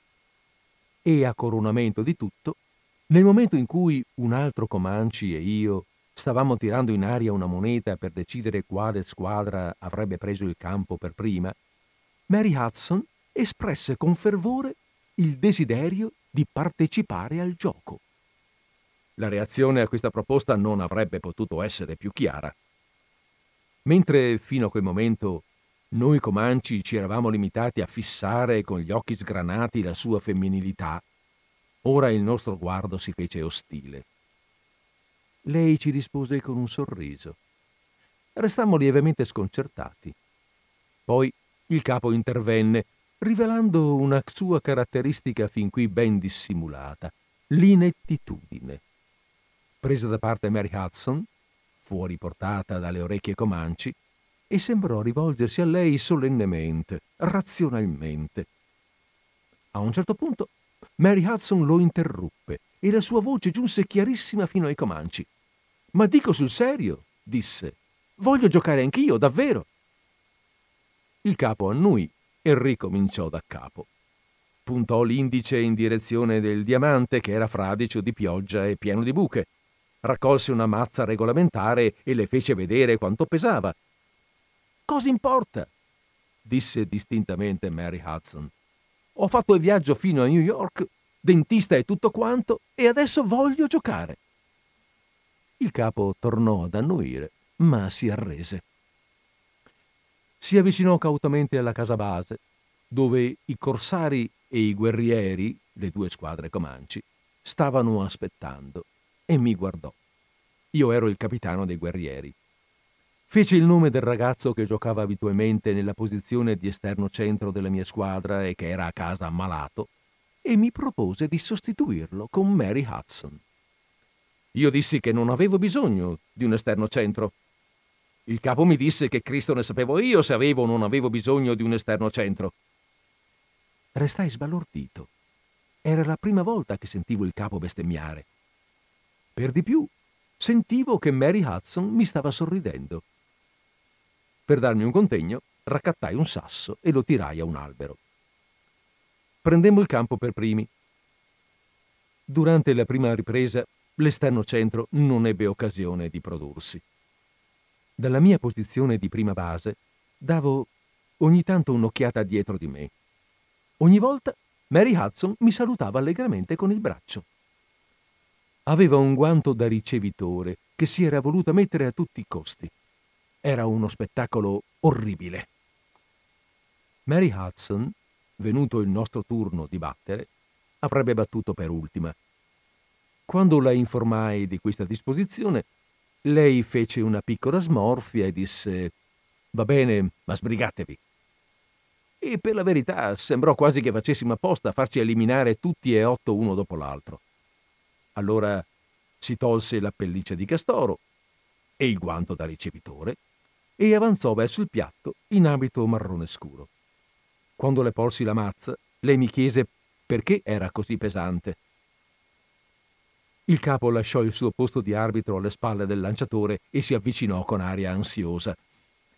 E a coronamento di tutto, nel momento in cui un altro Comanci e io stavamo tirando in aria una moneta per decidere quale squadra avrebbe preso il campo per prima, Mary Hudson espresse con fervore il desiderio di partecipare al gioco. La reazione a questa proposta non avrebbe potuto essere più chiara. Mentre fino a quel momento noi comanci ci eravamo limitati a fissare con gli occhi sgranati la sua femminilità, ora il nostro guardo si fece ostile. Lei ci rispose con un sorriso. Restammo lievemente sconcertati. Poi il capo intervenne, rivelando una sua caratteristica fin qui ben dissimulata, l'inettitudine. Presa da parte Mary Hudson, fuori portata dalle orecchie comanci, e sembrò rivolgersi a lei solennemente, razionalmente. A un certo punto Mary Hudson lo interruppe e la sua voce giunse chiarissima fino ai comanci. Ma dico sul serio, disse. Voglio giocare anch'io, davvero. Il capo annui e ricominciò da capo. Puntò l'indice in direzione del diamante che era fradicio di pioggia e pieno di buche. Raccolse una mazza regolamentare e le fece vedere quanto pesava. Cosa importa? disse distintamente Mary Hudson. Ho fatto il viaggio fino a New York, dentista e tutto quanto, e adesso voglio giocare. Il capo tornò ad annuire, ma si arrese. Si avvicinò cautamente alla casa base, dove i corsari e i guerrieri, le due squadre comanci, stavano aspettando, e mi guardò. Io ero il capitano dei guerrieri. Fece il nome del ragazzo che giocava abitualmente nella posizione di esterno centro della mia squadra e che era a casa ammalato, e mi propose di sostituirlo con Mary Hudson. Io dissi che non avevo bisogno di un esterno centro. Il capo mi disse che Cristo ne sapevo io se avevo o non avevo bisogno di un esterno centro. Restai sbalordito. Era la prima volta che sentivo il capo bestemmiare. Per di più, sentivo che Mary Hudson mi stava sorridendo. Per darmi un contegno, raccattai un sasso e lo tirai a un albero. Prendemmo il campo per primi. Durante la prima ripresa l'esterno centro non ebbe occasione di prodursi. Dalla mia posizione di prima base davo ogni tanto un'occhiata dietro di me. Ogni volta Mary Hudson mi salutava allegramente con il braccio. Aveva un guanto da ricevitore che si era voluta mettere a tutti i costi. Era uno spettacolo orribile. Mary Hudson, venuto il nostro turno di battere, avrebbe battuto per ultima quando la informai di questa disposizione, lei fece una piccola smorfia e disse Va bene, ma sbrigatevi. E per la verità sembrò quasi che facessimo apposta a farci eliminare tutti e otto uno dopo l'altro. Allora si tolse la pelliccia di castoro e il guanto da ricevitore e avanzò verso il piatto in abito marrone scuro. Quando le porsi la mazza, lei mi chiese perché era così pesante il capo lasciò il suo posto di arbitro alle spalle del lanciatore e si avvicinò con aria ansiosa.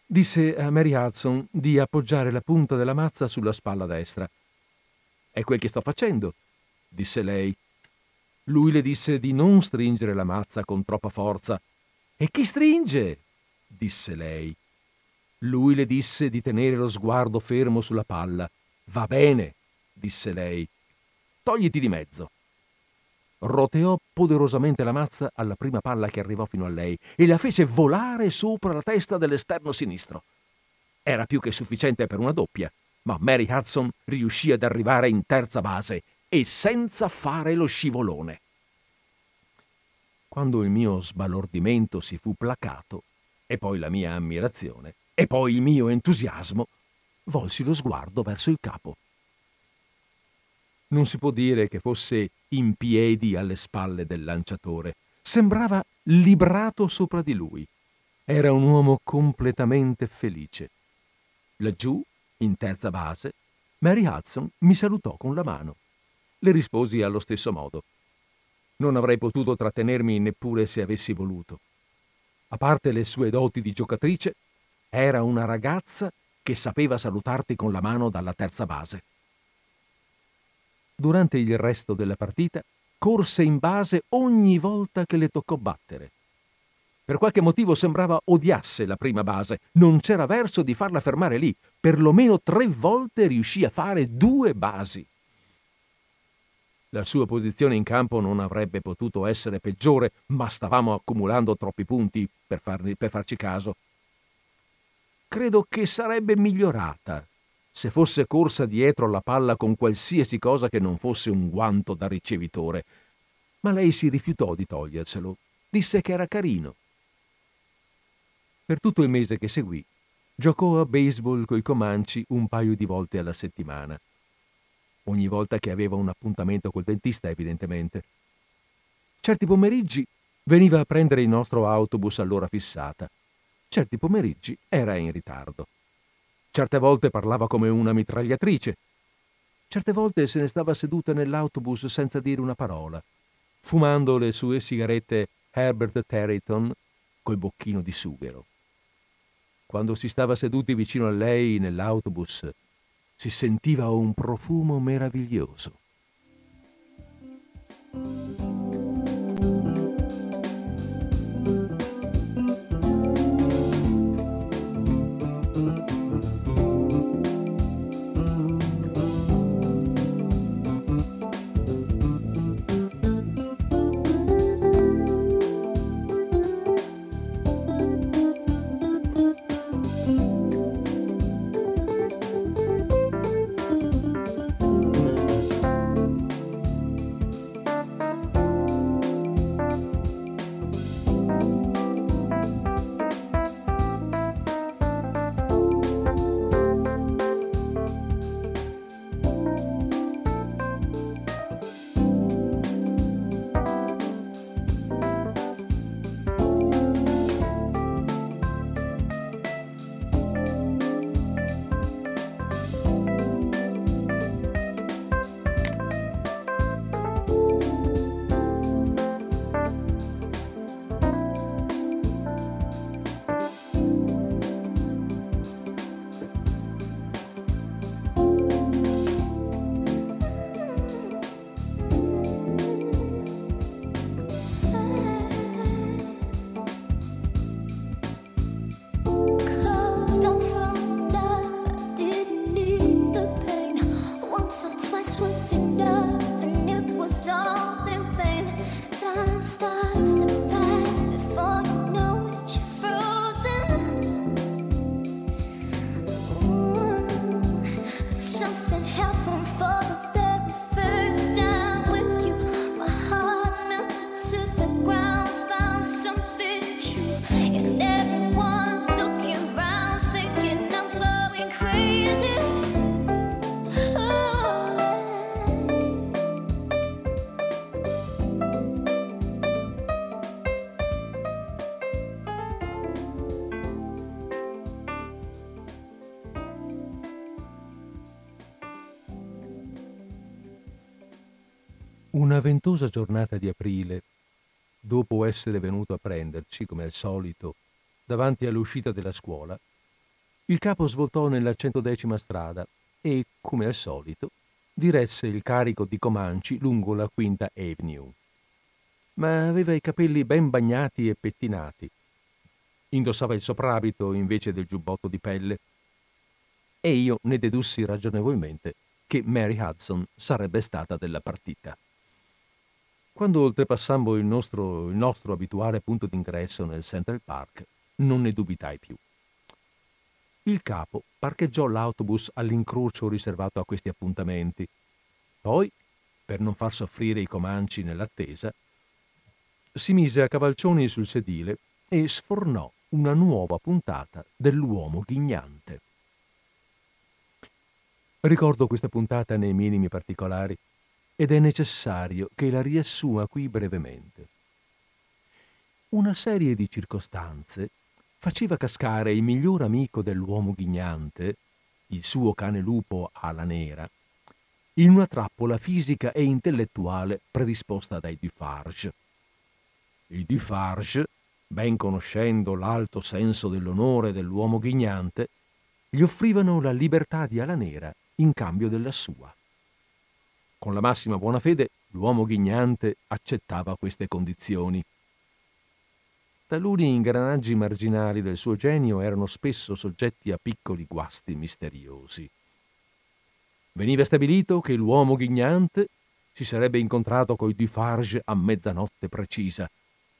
Disse a Mary Hudson di appoggiare la punta della mazza sulla spalla destra. È quel che sto facendo, disse lei. Lui le disse di non stringere la mazza con troppa forza. E chi stringe? disse lei. Lui le disse di tenere lo sguardo fermo sulla palla. Va bene, disse lei. Togliti di mezzo roteò poderosamente la mazza alla prima palla che arrivò fino a lei e la fece volare sopra la testa dell'esterno sinistro. Era più che sufficiente per una doppia, ma Mary Hudson riuscì ad arrivare in terza base e senza fare lo scivolone. Quando il mio sbalordimento si fu placato, e poi la mia ammirazione, e poi il mio entusiasmo, volsi lo sguardo verso il capo. Non si può dire che fosse in piedi alle spalle del lanciatore. Sembrava librato sopra di lui. Era un uomo completamente felice. Laggiù, in terza base, Mary Hudson mi salutò con la mano. Le risposi allo stesso modo. Non avrei potuto trattenermi neppure se avessi voluto. A parte le sue doti di giocatrice, Era una ragazza che sapeva salutarti con la mano dalla terza base. Durante il resto della partita corse in base ogni volta che le toccò battere. Per qualche motivo sembrava odiasse la prima base, non c'era verso di farla fermare lì. Perlomeno tre volte riuscì a fare due basi. La sua posizione in campo non avrebbe potuto essere peggiore, ma stavamo accumulando troppi punti per, farli, per farci caso. Credo che sarebbe migliorata se fosse corsa dietro alla palla con qualsiasi cosa che non fosse un guanto da ricevitore. Ma lei si rifiutò di toglierselo. Disse che era carino. Per tutto il mese che seguì, giocò a baseball coi Comanci un paio di volte alla settimana. Ogni volta che aveva un appuntamento col dentista, evidentemente. Certi pomeriggi veniva a prendere il nostro autobus all'ora fissata. Certi pomeriggi era in ritardo. Certe volte parlava come una mitragliatrice. Certe volte se ne stava seduta nell'autobus senza dire una parola, fumando le sue sigarette Herbert Terryton col bocchino di sughero. Quando si stava seduti vicino a lei nell'autobus, si sentiva un profumo meraviglioso. Una ventosa giornata di aprile, dopo essere venuto a prenderci, come al solito, davanti all'uscita della scuola, il capo svoltò nella centodecima strada e, come al solito, diresse il carico di Comanci lungo la Quinta Avenue. Ma aveva i capelli ben bagnati e pettinati. Indossava il soprabito invece del giubbotto di pelle e io ne dedussi ragionevolmente che Mary Hudson sarebbe stata della partita. Quando oltrepassammo il nostro, il nostro abituale punto d'ingresso nel Central Park, non ne dubitai più. Il capo parcheggiò l'autobus all'incrocio riservato a questi appuntamenti. Poi, per non far soffrire i comanci nell'attesa, si mise a cavalcioni sul sedile e sfornò una nuova puntata dell'uomo ghignante. Ricordo questa puntata nei minimi particolari ed è necessario che la riassuma qui brevemente. Una serie di circostanze faceva cascare il miglior amico dell'uomo ghignante, il suo cane lupo ala nera, in una trappola fisica e intellettuale predisposta dai Dufarge. I Dufarge, ben conoscendo l'alto senso dell'onore dell'uomo ghignante, gli offrivano la libertà di ala nera in cambio della sua. Con la massima buona fede, l'uomo ghignante accettava queste condizioni. Taluni ingranaggi marginali del suo genio erano spesso soggetti a piccoli guasti misteriosi. Veniva stabilito che l'uomo ghignante si sarebbe incontrato coi Dufarge a mezzanotte precisa,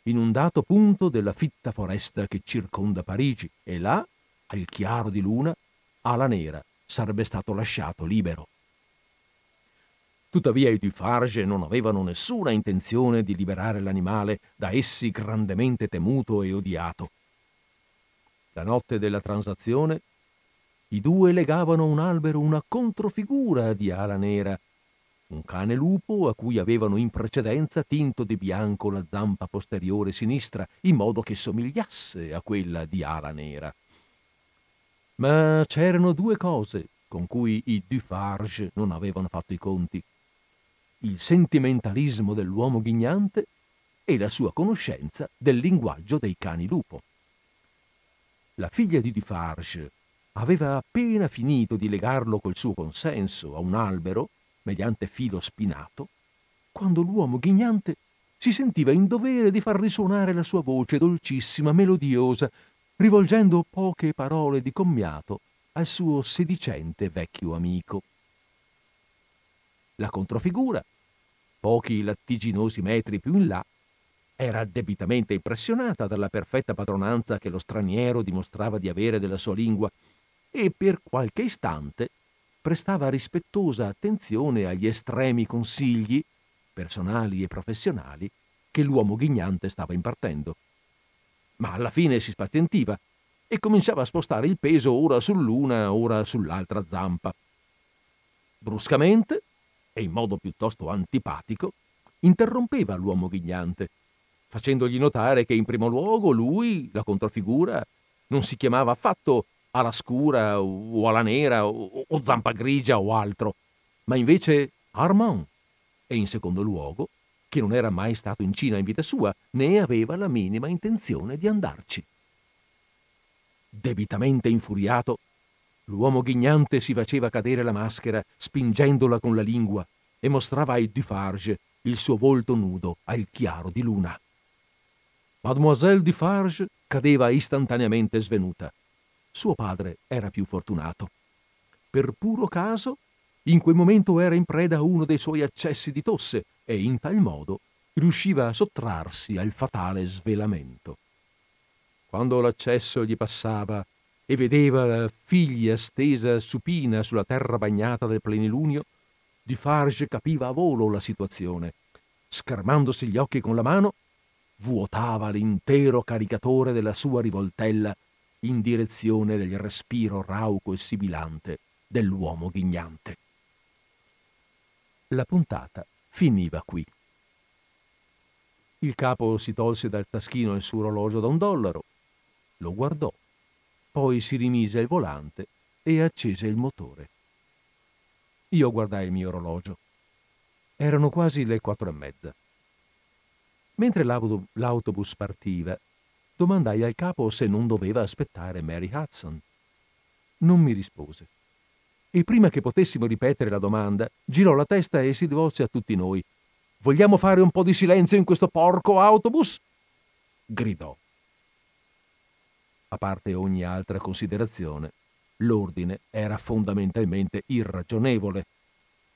in un dato punto della fitta foresta che circonda Parigi, e là, al chiaro di luna, Ala Nera sarebbe stato lasciato libero. Tuttavia i Dufarge non avevano nessuna intenzione di liberare l'animale da essi grandemente temuto e odiato. La notte della transazione i due legavano un albero una controfigura di ala nera, un cane lupo a cui avevano in precedenza tinto di bianco la zampa posteriore sinistra, in modo che somigliasse a quella di ala nera. Ma c'erano due cose con cui i Dufarge non avevano fatto i conti. Il sentimentalismo dell'uomo ghignante e la sua conoscenza del linguaggio dei cani lupo. La figlia di Dufarge aveva appena finito di legarlo col suo consenso a un albero, mediante filo spinato, quando l'uomo ghignante si sentiva in dovere di far risuonare la sua voce dolcissima, melodiosa, rivolgendo poche parole di commiato al suo sedicente vecchio amico. La controfigura, pochi lattiginosi metri più in là, era debitamente impressionata dalla perfetta padronanza che lo straniero dimostrava di avere della sua lingua e per qualche istante prestava rispettosa attenzione agli estremi consigli, personali e professionali, che l'uomo ghignante stava impartendo ma alla fine si spazientiva e cominciava a spostare il peso ora sull'una, ora sull'altra zampa. Bruscamente, e in modo piuttosto antipatico, interrompeva l'uomo ghignante, facendogli notare che in primo luogo lui, la controfigura, non si chiamava affatto alla scura o alla nera o, o zampa grigia o altro, ma invece Armand, e in secondo luogo che non era mai stato in Cina in vita sua, né aveva la minima intenzione di andarci. Debitamente infuriato, l'uomo ghignante si faceva cadere la maschera spingendola con la lingua e mostrava ai Dufarge il suo volto nudo al chiaro di luna. Mademoiselle Dufarge cadeva istantaneamente svenuta. Suo padre era più fortunato. Per puro caso, in quel momento era in preda a uno dei suoi accessi di tosse e in tal modo riusciva a sottrarsi al fatale svelamento. Quando l'accesso gli passava e vedeva la figlia stesa supina sulla terra bagnata del plenilunio, Dufarge capiva a volo la situazione. Schermandosi gli occhi con la mano, vuotava l'intero caricatore della sua rivoltella in direzione del respiro rauco e sibilante dell'uomo ghignante. La puntata finiva qui. Il capo si tolse dal taschino il suo orologio da un dollaro, lo guardò, poi si rimise al volante e accese il motore. Io guardai il mio orologio. Erano quasi le quattro e mezza. Mentre l'autobus partiva, domandai al capo se non doveva aspettare Mary Hudson. Non mi rispose e prima che potessimo ripetere la domanda, girò la testa e si rivolse a tutti noi. Vogliamo fare un po' di silenzio in questo porco autobus? gridò. A parte ogni altra considerazione, l'ordine era fondamentalmente irragionevole.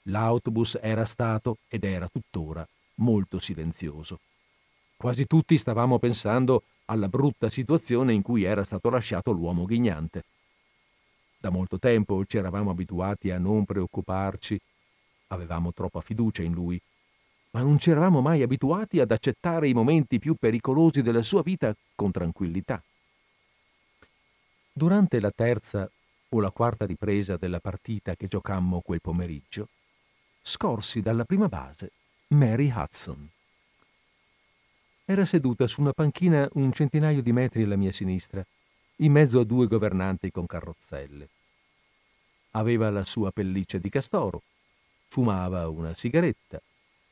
L'autobus era stato ed era tuttora molto silenzioso. Quasi tutti stavamo pensando alla brutta situazione in cui era stato lasciato l'uomo ghignante. Da molto tempo ci eravamo abituati a non preoccuparci, avevamo troppa fiducia in lui, ma non ci eravamo mai abituati ad accettare i momenti più pericolosi della sua vita con tranquillità. Durante la terza o la quarta ripresa della partita che giocammo quel pomeriggio, scorsi dalla prima base Mary Hudson. Era seduta su una panchina un centinaio di metri alla mia sinistra in mezzo a due governanti con carrozzelle. Aveva la sua pelliccia di castoro, fumava una sigaretta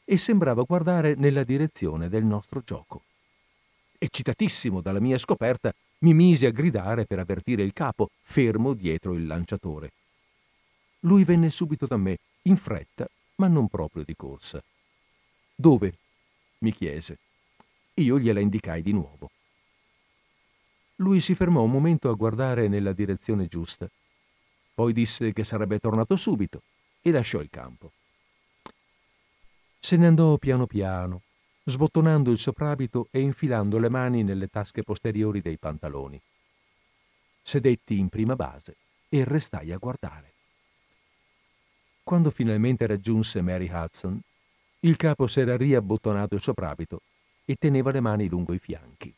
e sembrava guardare nella direzione del nostro gioco. Eccitatissimo dalla mia scoperta, mi misi a gridare per avvertire il capo, fermo dietro il lanciatore. Lui venne subito da me, in fretta, ma non proprio di corsa. Dove? mi chiese. Io gliela indicai di nuovo. Lui si fermò un momento a guardare nella direzione giusta. Poi disse che sarebbe tornato subito e lasciò il campo. Se ne andò piano piano, sbottonando il soprabito e infilando le mani nelle tasche posteriori dei pantaloni. Sedetti in prima base e restai a guardare. Quando finalmente raggiunse Mary Hudson, il capo s'era riabbottonato il soprabito e teneva le mani lungo i fianchi.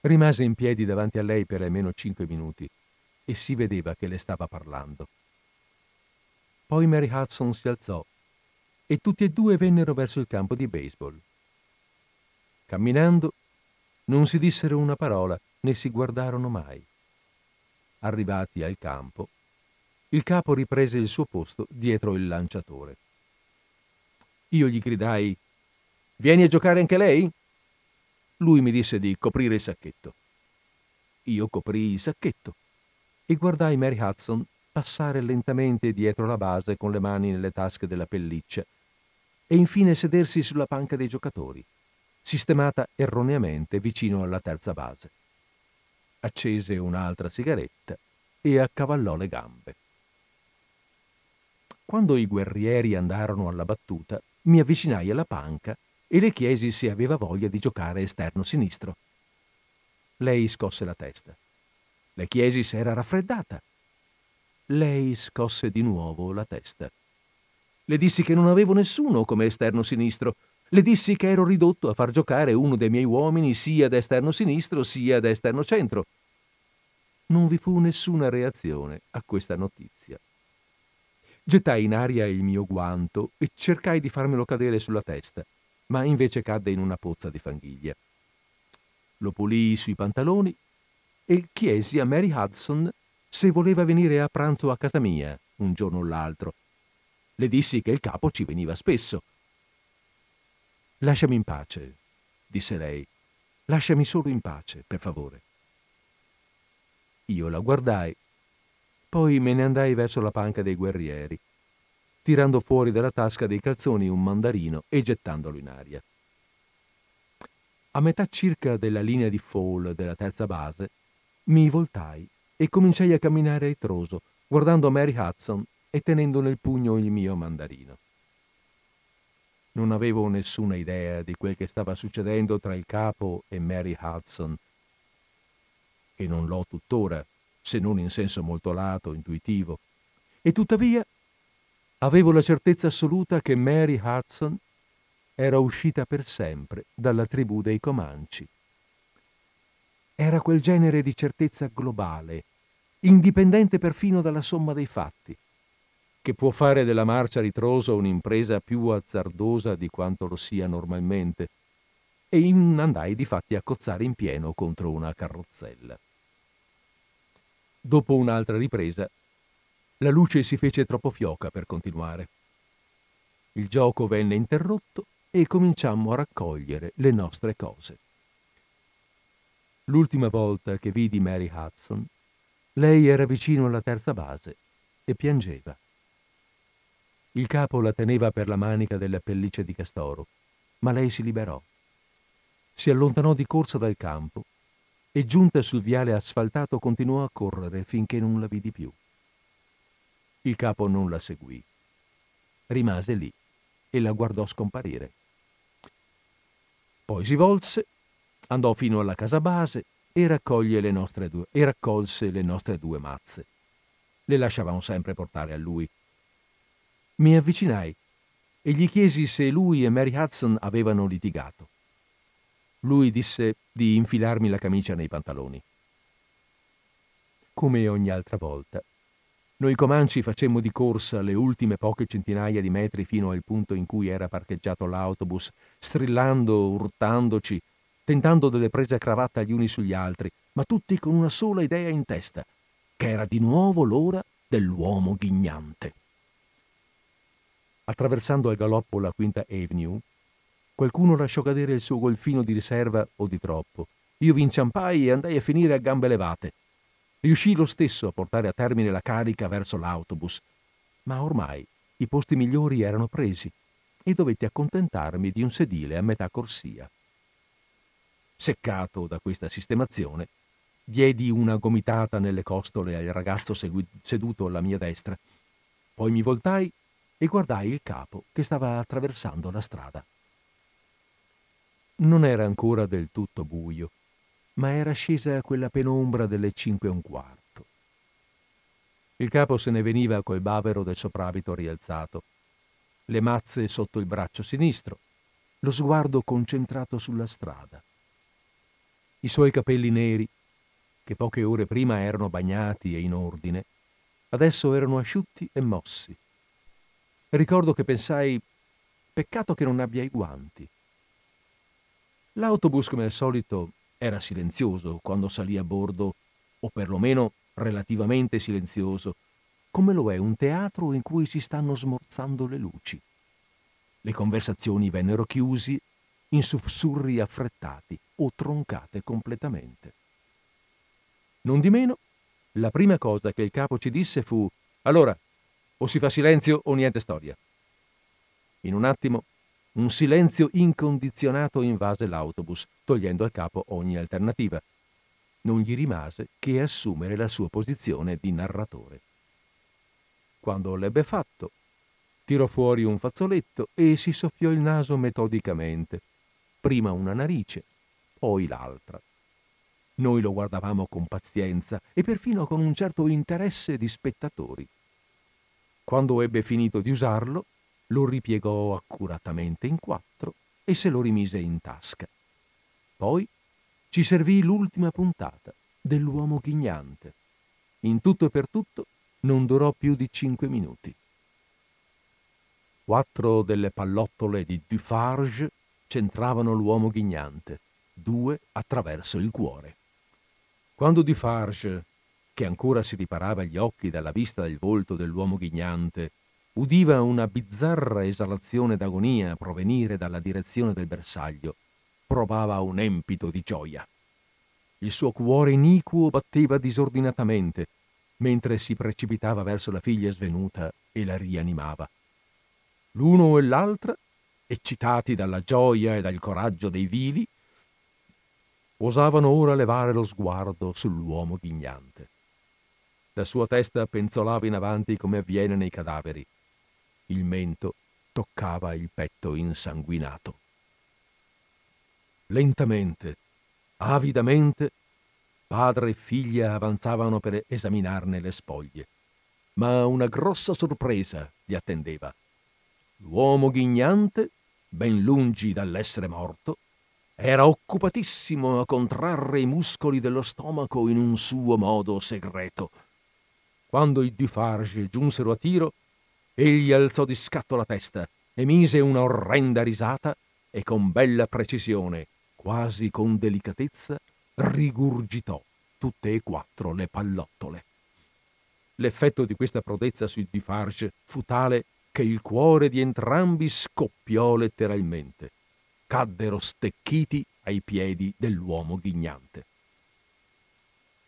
Rimase in piedi davanti a lei per almeno cinque minuti e si vedeva che le stava parlando. Poi Mary Hudson si alzò e tutti e due vennero verso il campo di baseball. Camminando, non si dissero una parola né si guardarono mai. Arrivati al campo, il capo riprese il suo posto dietro il lanciatore. Io gli gridai Vieni a giocare anche lei? Lui mi disse di coprire il sacchetto. Io coprii il sacchetto e guardai Mary Hudson passare lentamente dietro la base con le mani nelle tasche della pelliccia e infine sedersi sulla panca dei giocatori, sistemata erroneamente vicino alla terza base. Accese un'altra sigaretta e accavallò le gambe. Quando i guerrieri andarono alla battuta, mi avvicinai alla panca e le chiesi se aveva voglia di giocare esterno sinistro. Lei scosse la testa. Le chiesi se era raffreddata. Lei scosse di nuovo la testa. Le dissi che non avevo nessuno come esterno sinistro. Le dissi che ero ridotto a far giocare uno dei miei uomini sia da esterno sinistro sia da esterno centro. Non vi fu nessuna reazione a questa notizia. Gettai in aria il mio guanto e cercai di farmelo cadere sulla testa ma invece cadde in una pozza di fanghiglia. Lo pulii sui pantaloni e chiesi a Mary Hudson se voleva venire a pranzo a casa mia un giorno o l'altro. Le dissi che il capo ci veniva spesso. Lasciami in pace, disse lei. Lasciami solo in pace, per favore. Io la guardai, poi me ne andai verso la panca dei guerrieri tirando fuori dalla tasca dei calzoni un mandarino e gettandolo in aria. A metà circa della linea di fall della terza base, mi voltai e cominciai a camminare ritroso, guardando Mary Hudson e tenendo nel pugno il mio mandarino. Non avevo nessuna idea di quel che stava succedendo tra il capo e Mary Hudson, e non l'ho tuttora, se non in senso molto lato, intuitivo, e tuttavia avevo la certezza assoluta che Mary Hudson era uscita per sempre dalla tribù dei Comanci. Era quel genere di certezza globale, indipendente perfino dalla somma dei fatti, che può fare della marcia a ritroso un'impresa più azzardosa di quanto lo sia normalmente, e in andai di fatti a cozzare in pieno contro una carrozzella. Dopo un'altra ripresa la luce si fece troppo fioca per continuare. Il gioco venne interrotto e cominciammo a raccogliere le nostre cose. L'ultima volta che vidi Mary Hudson, lei era vicino alla terza base e piangeva. Il capo la teneva per la manica della pelliccia di castoro, ma lei si liberò. Si allontanò di corsa dal campo e giunta sul viale asfaltato continuò a correre finché non la vidi più. Il capo non la seguì. Rimase lì e la guardò scomparire. Poi si volse, andò fino alla casa base e, le due, e raccolse le nostre due mazze. Le lasciavamo sempre portare a lui. Mi avvicinai e gli chiesi se lui e Mary Hudson avevano litigato. Lui disse di infilarmi la camicia nei pantaloni. Come ogni altra volta, noi comanci facemmo di corsa le ultime poche centinaia di metri fino al punto in cui era parcheggiato l'autobus, strillando, urtandoci, tentando delle prese a cravatta gli uni sugli altri, ma tutti con una sola idea in testa, che era di nuovo l'ora dell'uomo ghignante. Attraversando al galoppo la Quinta Avenue, Qualcuno lasciò cadere il suo golfino di riserva o di troppo. Io vi inciampai e andai a finire a gambe levate. Riuscii lo stesso a portare a termine la carica verso l'autobus, ma ormai i posti migliori erano presi e dovetti accontentarmi di un sedile a metà corsia. Seccato da questa sistemazione, diedi una gomitata nelle costole al ragazzo segui- seduto alla mia destra. Poi mi voltai e guardai il capo che stava attraversando la strada. Non era ancora del tutto buio, ma era scesa quella penombra delle cinque e un quarto. Il capo se ne veniva col bavero del soprabito rialzato, le mazze sotto il braccio sinistro, lo sguardo concentrato sulla strada. I suoi capelli neri, che poche ore prima erano bagnati e in ordine, adesso erano asciutti e mossi. Ricordo che pensai, peccato che non abbia i guanti. L'autobus, come al solito, era silenzioso quando salì a bordo, o perlomeno relativamente silenzioso, come lo è un teatro in cui si stanno smorzando le luci. Le conversazioni vennero chiusi in sussurri affrettati o troncate completamente. Non di meno, la prima cosa che il capo ci disse fu allora, o si fa silenzio o niente storia. In un attimo un silenzio incondizionato invase l'autobus, togliendo al capo ogni alternativa. Non gli rimase che assumere la sua posizione di narratore. Quando l'ebbe fatto, tirò fuori un fazzoletto e si soffiò il naso metodicamente, prima una narice, poi l'altra. Noi lo guardavamo con pazienza e perfino con un certo interesse di spettatori. Quando ebbe finito di usarlo, lo ripiegò accuratamente in quattro e se lo rimise in tasca. Poi ci servì l'ultima puntata dell'uomo ghignante. In tutto e per tutto non durò più di cinque minuti. Quattro delle pallottole di Dufarge centravano l'uomo ghignante, due attraverso il cuore. Quando Dufarge, che ancora si riparava gli occhi dalla vista del volto dell'uomo ghignante, udiva una bizzarra esalazione d'agonia provenire dalla direzione del bersaglio, provava un empito di gioia. Il suo cuore iniquo batteva disordinatamente, mentre si precipitava verso la figlia svenuta e la rianimava. L'uno e l'altra, eccitati dalla gioia e dal coraggio dei vivi, osavano ora levare lo sguardo sull'uomo ghignante. La sua testa penzolava in avanti come avviene nei cadaveri, il mento toccava il petto insanguinato. Lentamente, avidamente, padre e figlia avanzavano per esaminarne le spoglie. Ma una grossa sorpresa li attendeva. L'uomo ghignante, ben lungi dall'essere morto, era occupatissimo a contrarre i muscoli dello stomaco in un suo modo segreto. Quando i Dufarge giunsero a tiro, Egli alzò di scatto la testa, emise una orrenda risata e con bella precisione, quasi con delicatezza, rigurgitò tutte e quattro le pallottole. L'effetto di questa prodezza su Dufarge fu tale che il cuore di entrambi scoppiò letteralmente. Caddero stecchiti ai piedi dell'uomo ghignante.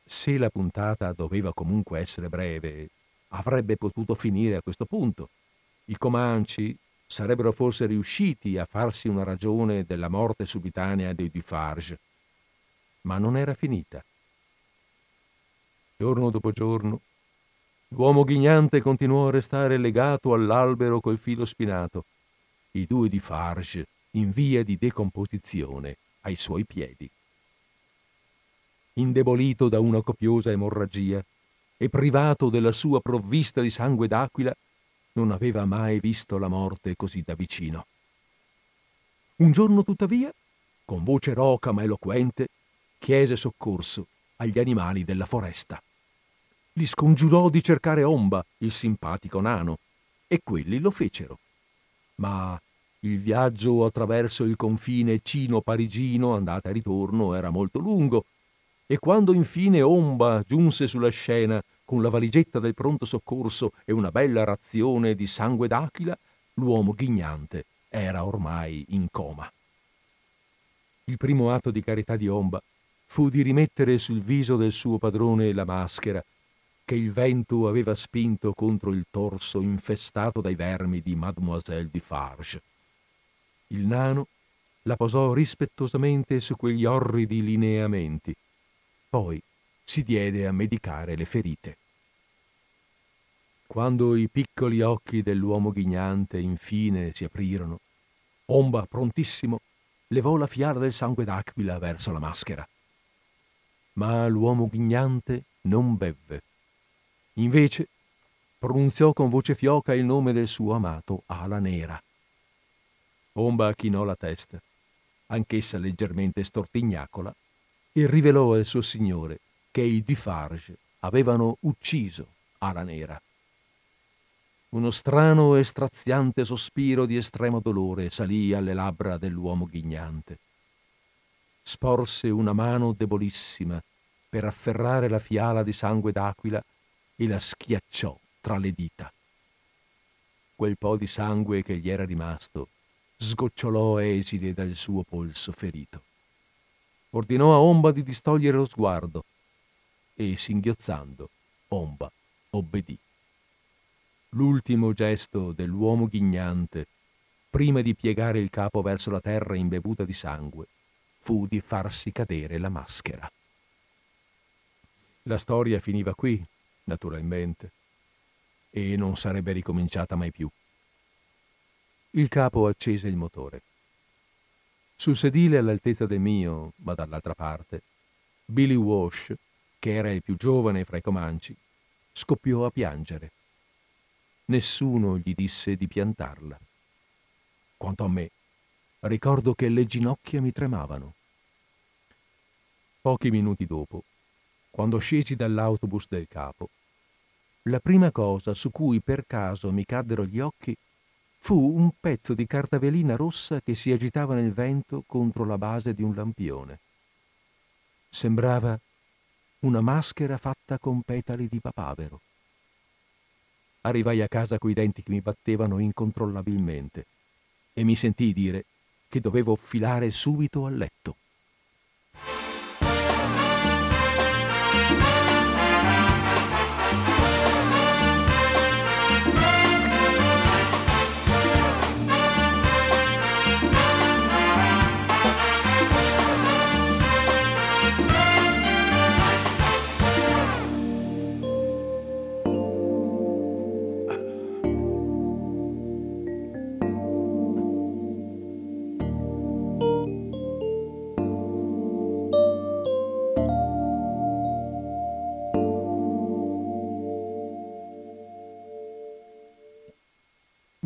Se la puntata doveva comunque essere breve, avrebbe potuto finire a questo punto. I Comanci sarebbero forse riusciti a farsi una ragione della morte subitanea dei Dufarge, ma non era finita. Giorno dopo giorno, l'uomo ghignante continuò a restare legato all'albero col filo spinato, i due Dufarge in via di decomposizione ai suoi piedi. Indebolito da una copiosa emorragia, e privato della sua provvista di sangue d'aquila, non aveva mai visto la morte così da vicino. Un giorno, tuttavia, con voce roca ma eloquente, chiese soccorso agli animali della foresta. Li scongiurò di cercare Omba, il simpatico nano, e quelli lo fecero. Ma il viaggio attraverso il confine cino-parigino, andata e ritorno, era molto lungo e quando infine Omba giunse sulla scena con la valigetta del pronto soccorso e una bella razione di sangue d'aquila, l'uomo ghignante era ormai in coma. Il primo atto di carità di Omba fu di rimettere sul viso del suo padrone la maschera che il vento aveva spinto contro il torso infestato dai vermi di Mademoiselle Dufarge. Il nano la posò rispettosamente su quegli orridi lineamenti, poi si diede a medicare le ferite. Quando i piccoli occhi dell'uomo ghignante infine si aprirono, Omba, prontissimo, levò la fiala del sangue d'aquila verso la maschera. Ma l'uomo ghignante non bevve. Invece pronunziò con voce fioca il nome del suo amato ala nera. Omba chinò la testa, anch'essa leggermente stortignacola, e rivelò al suo signore che i Dufarge avevano ucciso ala nera. Uno strano e straziante sospiro di estremo dolore salì alle labbra dell'uomo ghignante. Sporse una mano debolissima per afferrare la fiala di sangue d'aquila e la schiacciò tra le dita. Quel po' di sangue che gli era rimasto sgocciolò esile dal suo polso ferito. Ordinò a Omba di distogliere lo sguardo e, singhiozzando, Omba obbedì. L'ultimo gesto dell'uomo ghignante, prima di piegare il capo verso la terra imbevuta di sangue, fu di farsi cadere la maschera. La storia finiva qui, naturalmente, e non sarebbe ricominciata mai più. Il capo accese il motore. Sul sedile all'altezza del mio, ma dall'altra parte, Billy Walsh, che era il più giovane fra i comanci, scoppiò a piangere. Nessuno gli disse di piantarla. Quanto a me, ricordo che le ginocchia mi tremavano. Pochi minuti dopo, quando scesi dall'autobus del capo, la prima cosa su cui per caso mi caddero gli occhi fu un pezzo di cartavelina rossa che si agitava nel vento contro la base di un lampione. Sembrava una maschera fatta con petali di papavero. Arrivai a casa coi denti che mi battevano incontrollabilmente e mi sentii dire che dovevo filare subito a letto.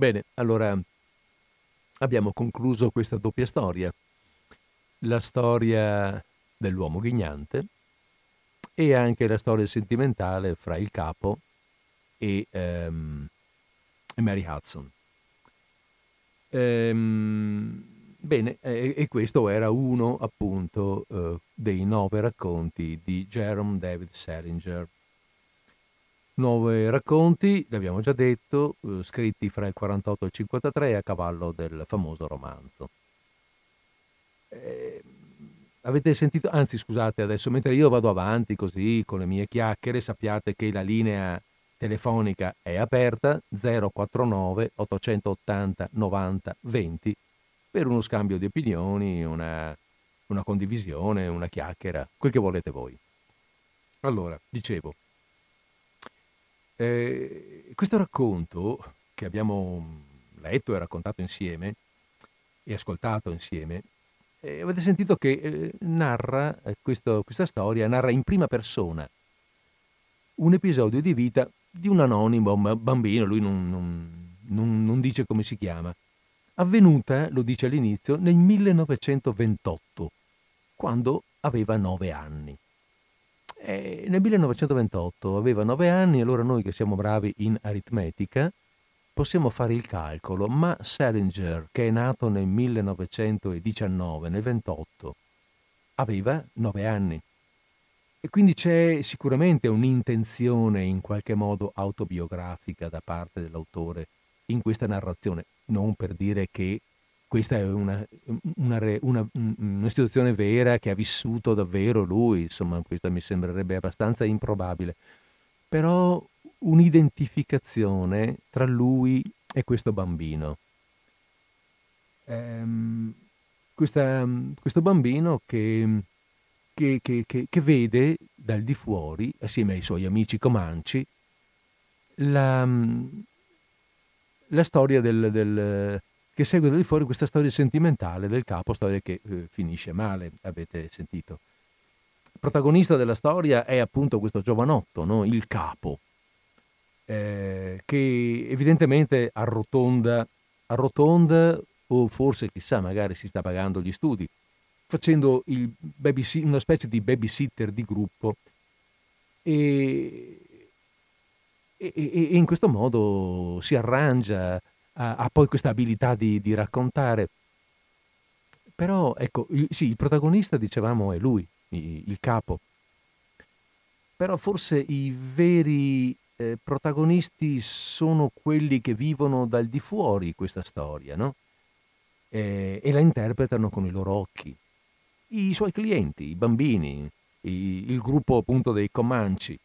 Bene, allora abbiamo concluso questa doppia storia. La storia dell'uomo ghignante e anche la storia sentimentale fra il capo e, um, e Mary Hudson. Ehm, bene, e, e, questo era uno appunto uh, dei nove racconti di Jerome David Salinger Nuovi racconti, l'abbiamo già detto, eh, scritti fra il 48 e il 53 a cavallo del famoso romanzo. Eh, avete sentito, anzi scusate adesso, mentre io vado avanti così con le mie chiacchiere, sappiate che la linea telefonica è aperta 049 880 90 20 per uno scambio di opinioni, una, una condivisione, una chiacchiera, quel che volete voi. Allora, dicevo, eh, questo racconto che abbiamo letto e raccontato insieme e ascoltato insieme, eh, avete sentito che eh, narra eh, questo, questa storia, narra in prima persona un episodio di vita di un anonimo bambino, lui non, non, non, non dice come si chiama, avvenuta, lo dice all'inizio, nel 1928, quando aveva nove anni. E nel 1928 aveva 9 anni, allora noi che siamo bravi in aritmetica possiamo fare il calcolo, ma Salinger, che è nato nel 1919, nel 28, aveva 9 anni. E quindi c'è sicuramente un'intenzione in qualche modo autobiografica da parte dell'autore in questa narrazione, non per dire che questa è una, una, una, situazione vera che ha vissuto davvero lui, insomma, questa mi sembrerebbe abbastanza improbabile. Però un'identificazione tra lui e questo bambino. Ehm, questa, questo bambino che, che, che, che, vede dal di fuori, assieme ai suoi amici comanci, la, la storia del, del, che segue da di fuori questa storia sentimentale del capo, storia che eh, finisce male, avete sentito. Protagonista della storia è appunto questo giovanotto, no? il capo, eh, che evidentemente arrotonda, arrotonda o forse chissà, magari si sta pagando gli studi, facendo una specie di babysitter di gruppo e, e, e in questo modo si arrangia, ha, poi questa abilità di, di, raccontare. Però ecco, il, sì, il protagonista dicevamo è lui, il, il capo. Però forse i veri eh, protagonisti sono quelli che vivono dal di fuori questa storia, no? eh, e la interpretano con i loro occhi. I suoi clienti, i bambini, i, il gruppo appunto dei Comanci,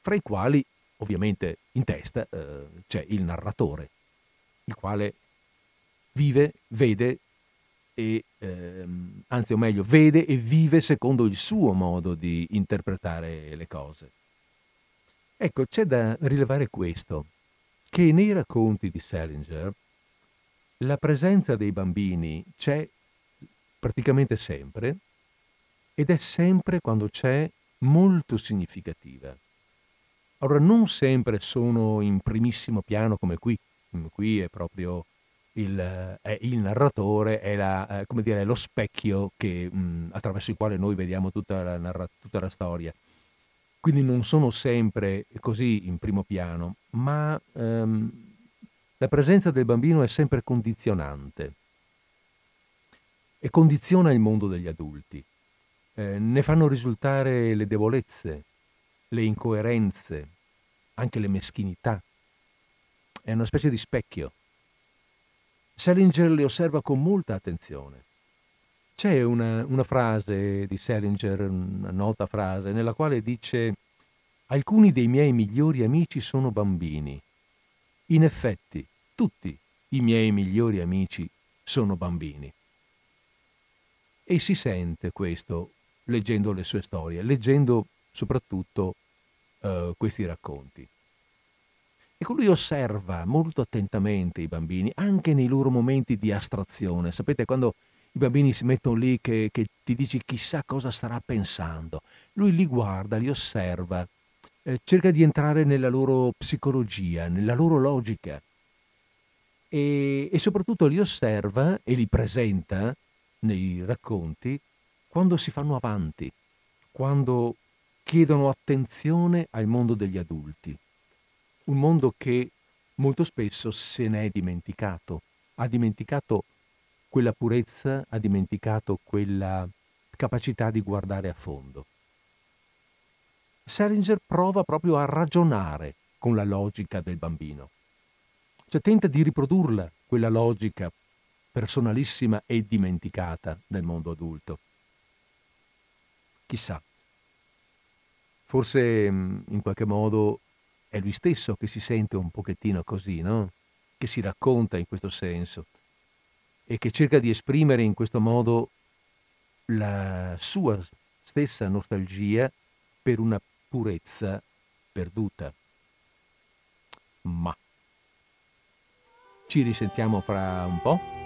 fra i quali ovviamente in testa eh, c'è il narratore, il quale vive, vede e, ehm, anzi o meglio, vede e vive secondo il suo modo di interpretare le cose. Ecco, c'è da rilevare questo, che nei racconti di Salinger la presenza dei bambini c'è praticamente sempre ed è sempre quando c'è molto significativa. Ora, non sempre sono in primissimo piano come qui, qui è proprio il, è il narratore, è, la, eh, dire, lo specchio che, mh, attraverso il quale noi vediamo tutta la, narra- tutta la, storia. Quindi non sono sempre così in primo piano, ma ehm, la presenza del bambino è sempre condizionante e condiziona il mondo degli adulti. Eh, ne fanno risultare le debolezze, le incoerenze, anche le meschinità. È una specie di specchio. Salinger le osserva con molta attenzione. C'è una, una frase di Salinger, una nota frase, nella quale dice alcuni dei miei migliori amici sono bambini in effetti, tutti i miei migliori amici sono bambini. E si sente questo leggendo le sue storie, leggendo soprattutto uh, questi racconti. Ecco, lui osserva molto attentamente i bambini, anche nei loro momenti di astrazione. Sapete, quando i bambini si mettono lì che, che ti dici chissà cosa starà pensando, lui li guarda, li osserva, eh, cerca di entrare nella loro psicologia, nella loro logica e, e soprattutto li osserva e li presenta nei racconti quando si fanno avanti, quando chiedono attenzione al mondo degli adulti, un mondo che molto spesso se ne è dimenticato, ha dimenticato quella purezza, ha dimenticato quella capacità di guardare a fondo. Salinger prova proprio a ragionare con la logica del bambino. Cioè tenta di riprodurla, quella logica personalissima e dimenticata del mondo adulto. Chissà, forse mm, in qualche modo è lui stesso che si sente un pochettino così, no? Che si racconta in questo senso e che cerca di esprimere in questo modo la sua stessa nostalgia per una purezza perduta. Ma ci risentiamo fra un po'?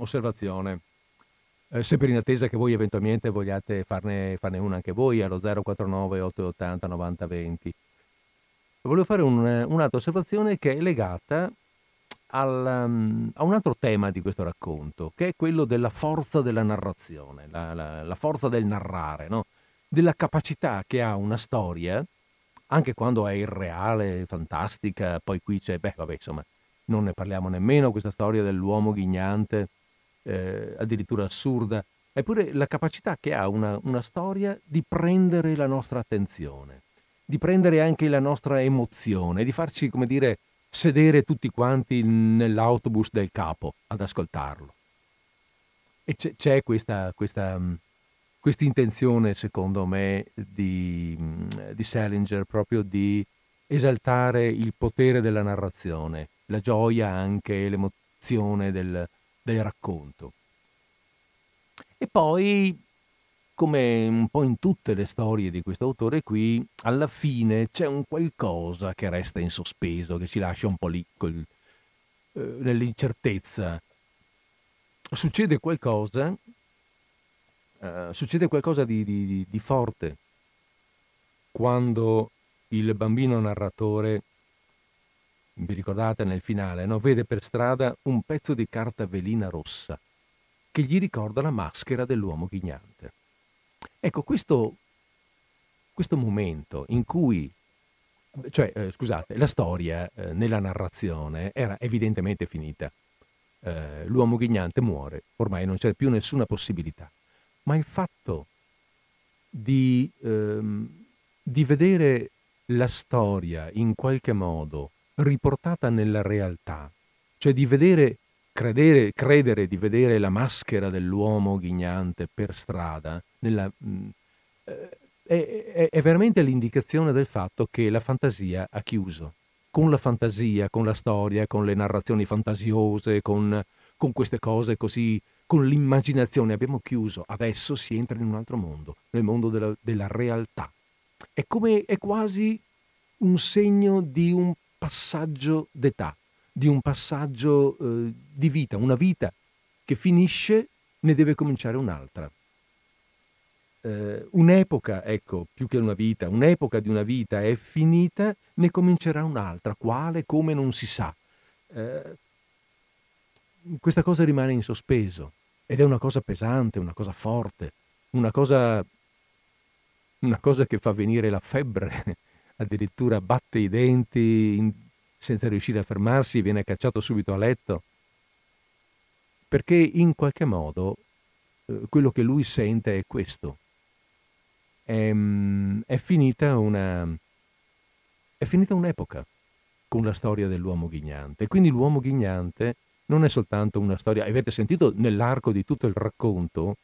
Osservazione, eh, sempre in attesa che voi eventualmente vogliate farne, farne una anche voi allo 049 880 9020. Volevo fare un, un'altra osservazione che è legata al, um, a un altro tema di questo racconto, che è quello della forza della narrazione, la, la, la forza del narrare, no? della capacità che ha una storia, anche quando è irreale, fantastica, poi qui c'è, beh, vabbè, insomma, non ne parliamo nemmeno, questa storia dell'uomo ghignante, eh, addirittura assurda, eppure la capacità che ha una, una storia di prendere la nostra attenzione, di prendere anche la nostra emozione, di farci, come dire, sedere tutti quanti nell'autobus del capo ad ascoltarlo. E c'è, c'è questa, questa, questa, intenzione, secondo me, di, di Salinger proprio di esaltare il potere della narrazione, la gioia anche, l'emozione del, del racconto. E poi come un po' in tutte le storie di questo autore qui, alla fine c'è un qualcosa che resta in sospeso, che ci lascia un po' lì col, eh, nell'incertezza. Succede qualcosa, eh, succede qualcosa di, di, di forte quando il bambino narratore, vi ricordate nel finale, no? vede per strada un pezzo di carta velina rossa che gli ricorda la maschera dell'uomo ghignante. Ecco, questo, questo momento in cui, cioè, eh, scusate, la storia eh, nella narrazione era evidentemente finita. Eh, l'uomo ghignante muore, ormai non c'è più nessuna possibilità. Ma il fatto di, ehm, di vedere la storia in qualche modo riportata nella realtà, cioè di vedere, credere, credere di vedere la maschera dell'uomo ghignante per strada, nella, mh, eh, è, è, veramente l'indicazione del fatto che la fantasia ha chiuso. Con la fantasia, con la storia, con le narrazioni fantasiose, con, con queste cose così, con l'immaginazione abbiamo chiuso. Adesso si entra in un altro mondo, nel mondo della, della realtà. È come è quasi un segno di un passaggio d'età, di un passaggio eh, di vita, una vita che finisce, ne deve cominciare un'altra eh, un'epoca, ecco, più che una vita, un'epoca di una vita è finita, ne comincerà un'altra, quale, come non si sa. Eh, questa cosa rimane in sospeso ed è una cosa pesante, una cosa forte, una cosa, una cosa che fa venire la febbre, addirittura batte i denti in, senza riuscire a fermarsi viene cacciato subito a letto, perché in qualche modo eh, quello che lui sente è questo è, ehm, è, finita una, è finita un'epoca con la storia dell'uomo ghignante. Quindi l'uomo ghignante non è soltanto una storia, avete sentito nell'arco di tutto il racconto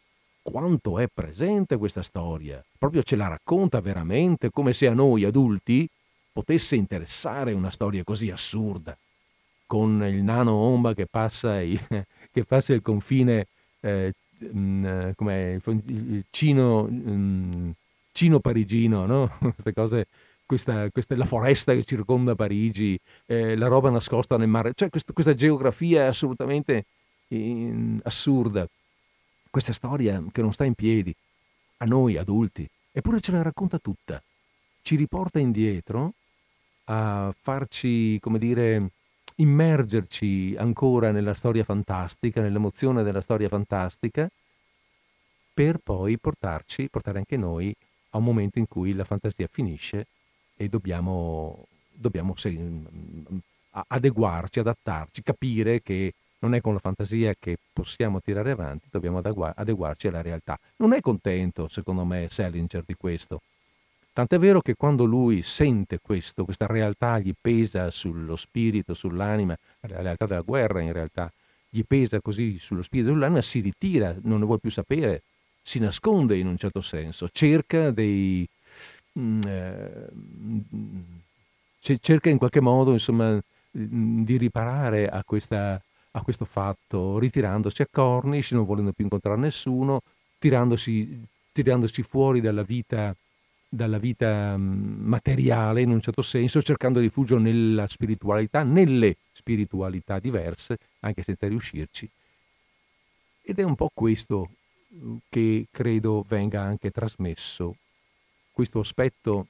quanto è presente questa storia, proprio ce la racconta veramente come se a noi adulti potesse interessare una storia così assurda, con il nano Omba che passa, il, che passa il confine, eh, mh, mm, il cino, mm, Cino parigino, no? Queste cose, questa, questa, la foresta che circonda Parigi, eh, la roba nascosta nel mare, cioè questa, questa geografia assolutamente in, assurda, questa storia che non sta in piedi, a noi adulti, eppure ce la racconta tutta, ci riporta indietro a farci, come dire, immergerci ancora nella storia fantastica, nell'emozione della storia fantastica, per poi portarci, portare anche noi a un momento in cui la fantasia finisce e dobbiamo, dobbiamo se, adeguarci, adattarci, capire che non è con la fantasia che possiamo tirare avanti, dobbiamo adeguarci alla realtà. Non è contento, secondo me, Salinger di questo. Tant'è vero che quando lui sente questo, questa realtà gli pesa sullo spirito, sull'anima, la realtà della guerra in realtà, gli pesa così sullo spirito sull'anima, si ritira, non ne vuole più sapere, si nasconde in un certo senso, cerca dei... Mm, eh, cerca in qualche modo insomma, mm, di riparare a, questa, a, questo fatto, ritirandosi a Cornish, non volendo più incontrare nessuno, tirandosi, tirandosi fuori dalla vita dalla vita mm, materiale in un certo senso, cercando rifugio nella spiritualità, nelle spiritualità diverse, anche senza riuscirci. Ed è un po' questo mm, che credo venga anche trasmesso, questo aspetto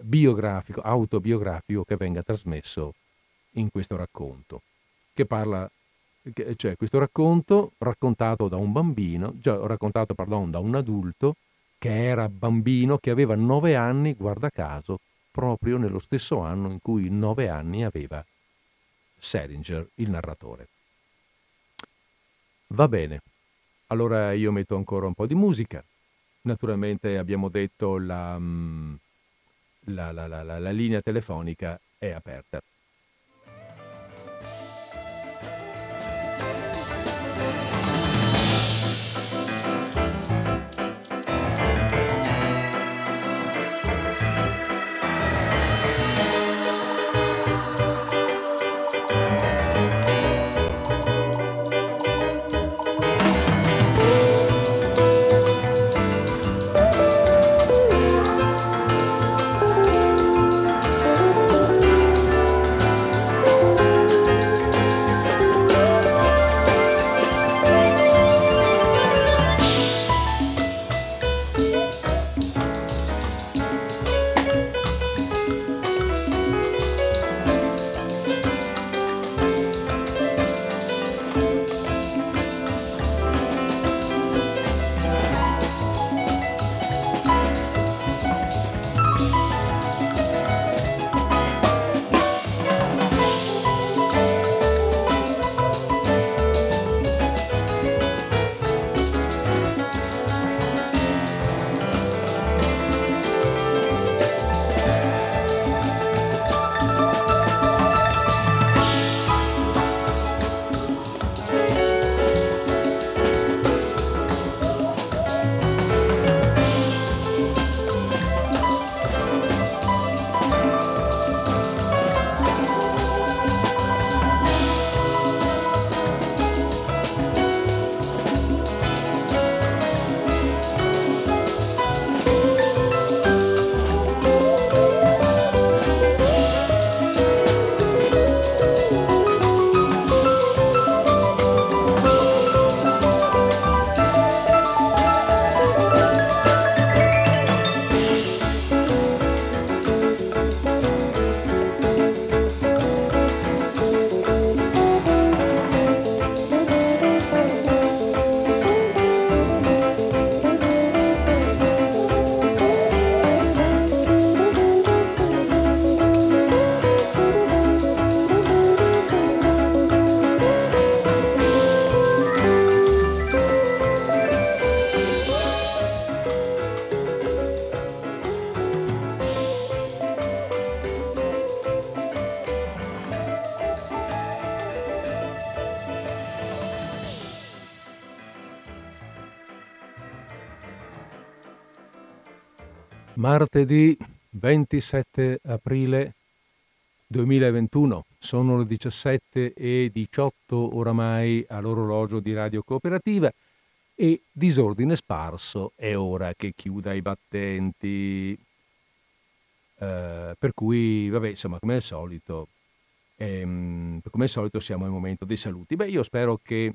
biografico, autobiografico che venga trasmesso in questo racconto, che parla, cioè questo racconto raccontato da un bambino, cioè raccontato, pardon, da un adulto che era bambino, che aveva nove anni, guarda caso, proprio nello stesso anno in cui nove anni aveva Salinger, il narratore. Va bene, allora io metto ancora un po' di musica. Naturalmente abbiamo detto la, mm, la, la, la linea telefonica è aperta. Martedì 27 aprile 2021. Sono le 17 e 18 oramai all'orologio di Radio Cooperativa e disordine sparso è ora che chiuda i battenti. Eh, per cui, vabbè, insomma, come al solito, ehm, come al solito siamo al momento dei saluti. Beh, io spero che,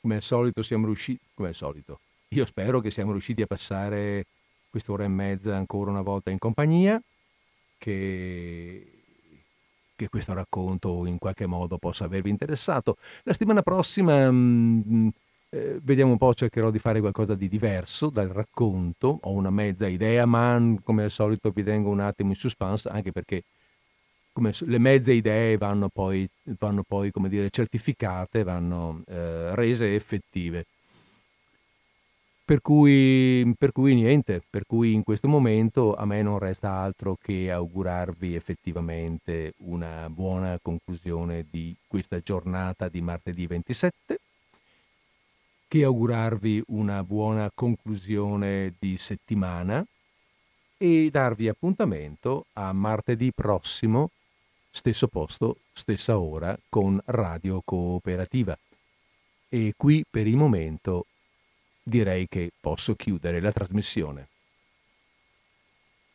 come al solito, siamo riusciti, come al solito, io spero che siamo riusciti a passare quest'ora e mezza ancora una volta in compagnia, che, che questo racconto in qualche modo possa avervi interessato. La settimana prossima mh, mm, eh, vediamo un po', cercherò di fare qualcosa di diverso dal racconto, ho una mezza idea, ma come al solito vi tengo un attimo in suspense, anche perché come le mezze idee vanno poi, vanno poi dire, certificate, vanno eh, rese effettive. Per cui, per cui niente, per cui in questo momento a me non resta altro che augurarvi effettivamente una buona conclusione di questa giornata di martedì 27, che augurarvi una buona conclusione di settimana e darvi appuntamento a martedì prossimo, stesso posto, stessa ora, con Radio Cooperativa. E qui per il momento direi che posso chiudere la trasmissione.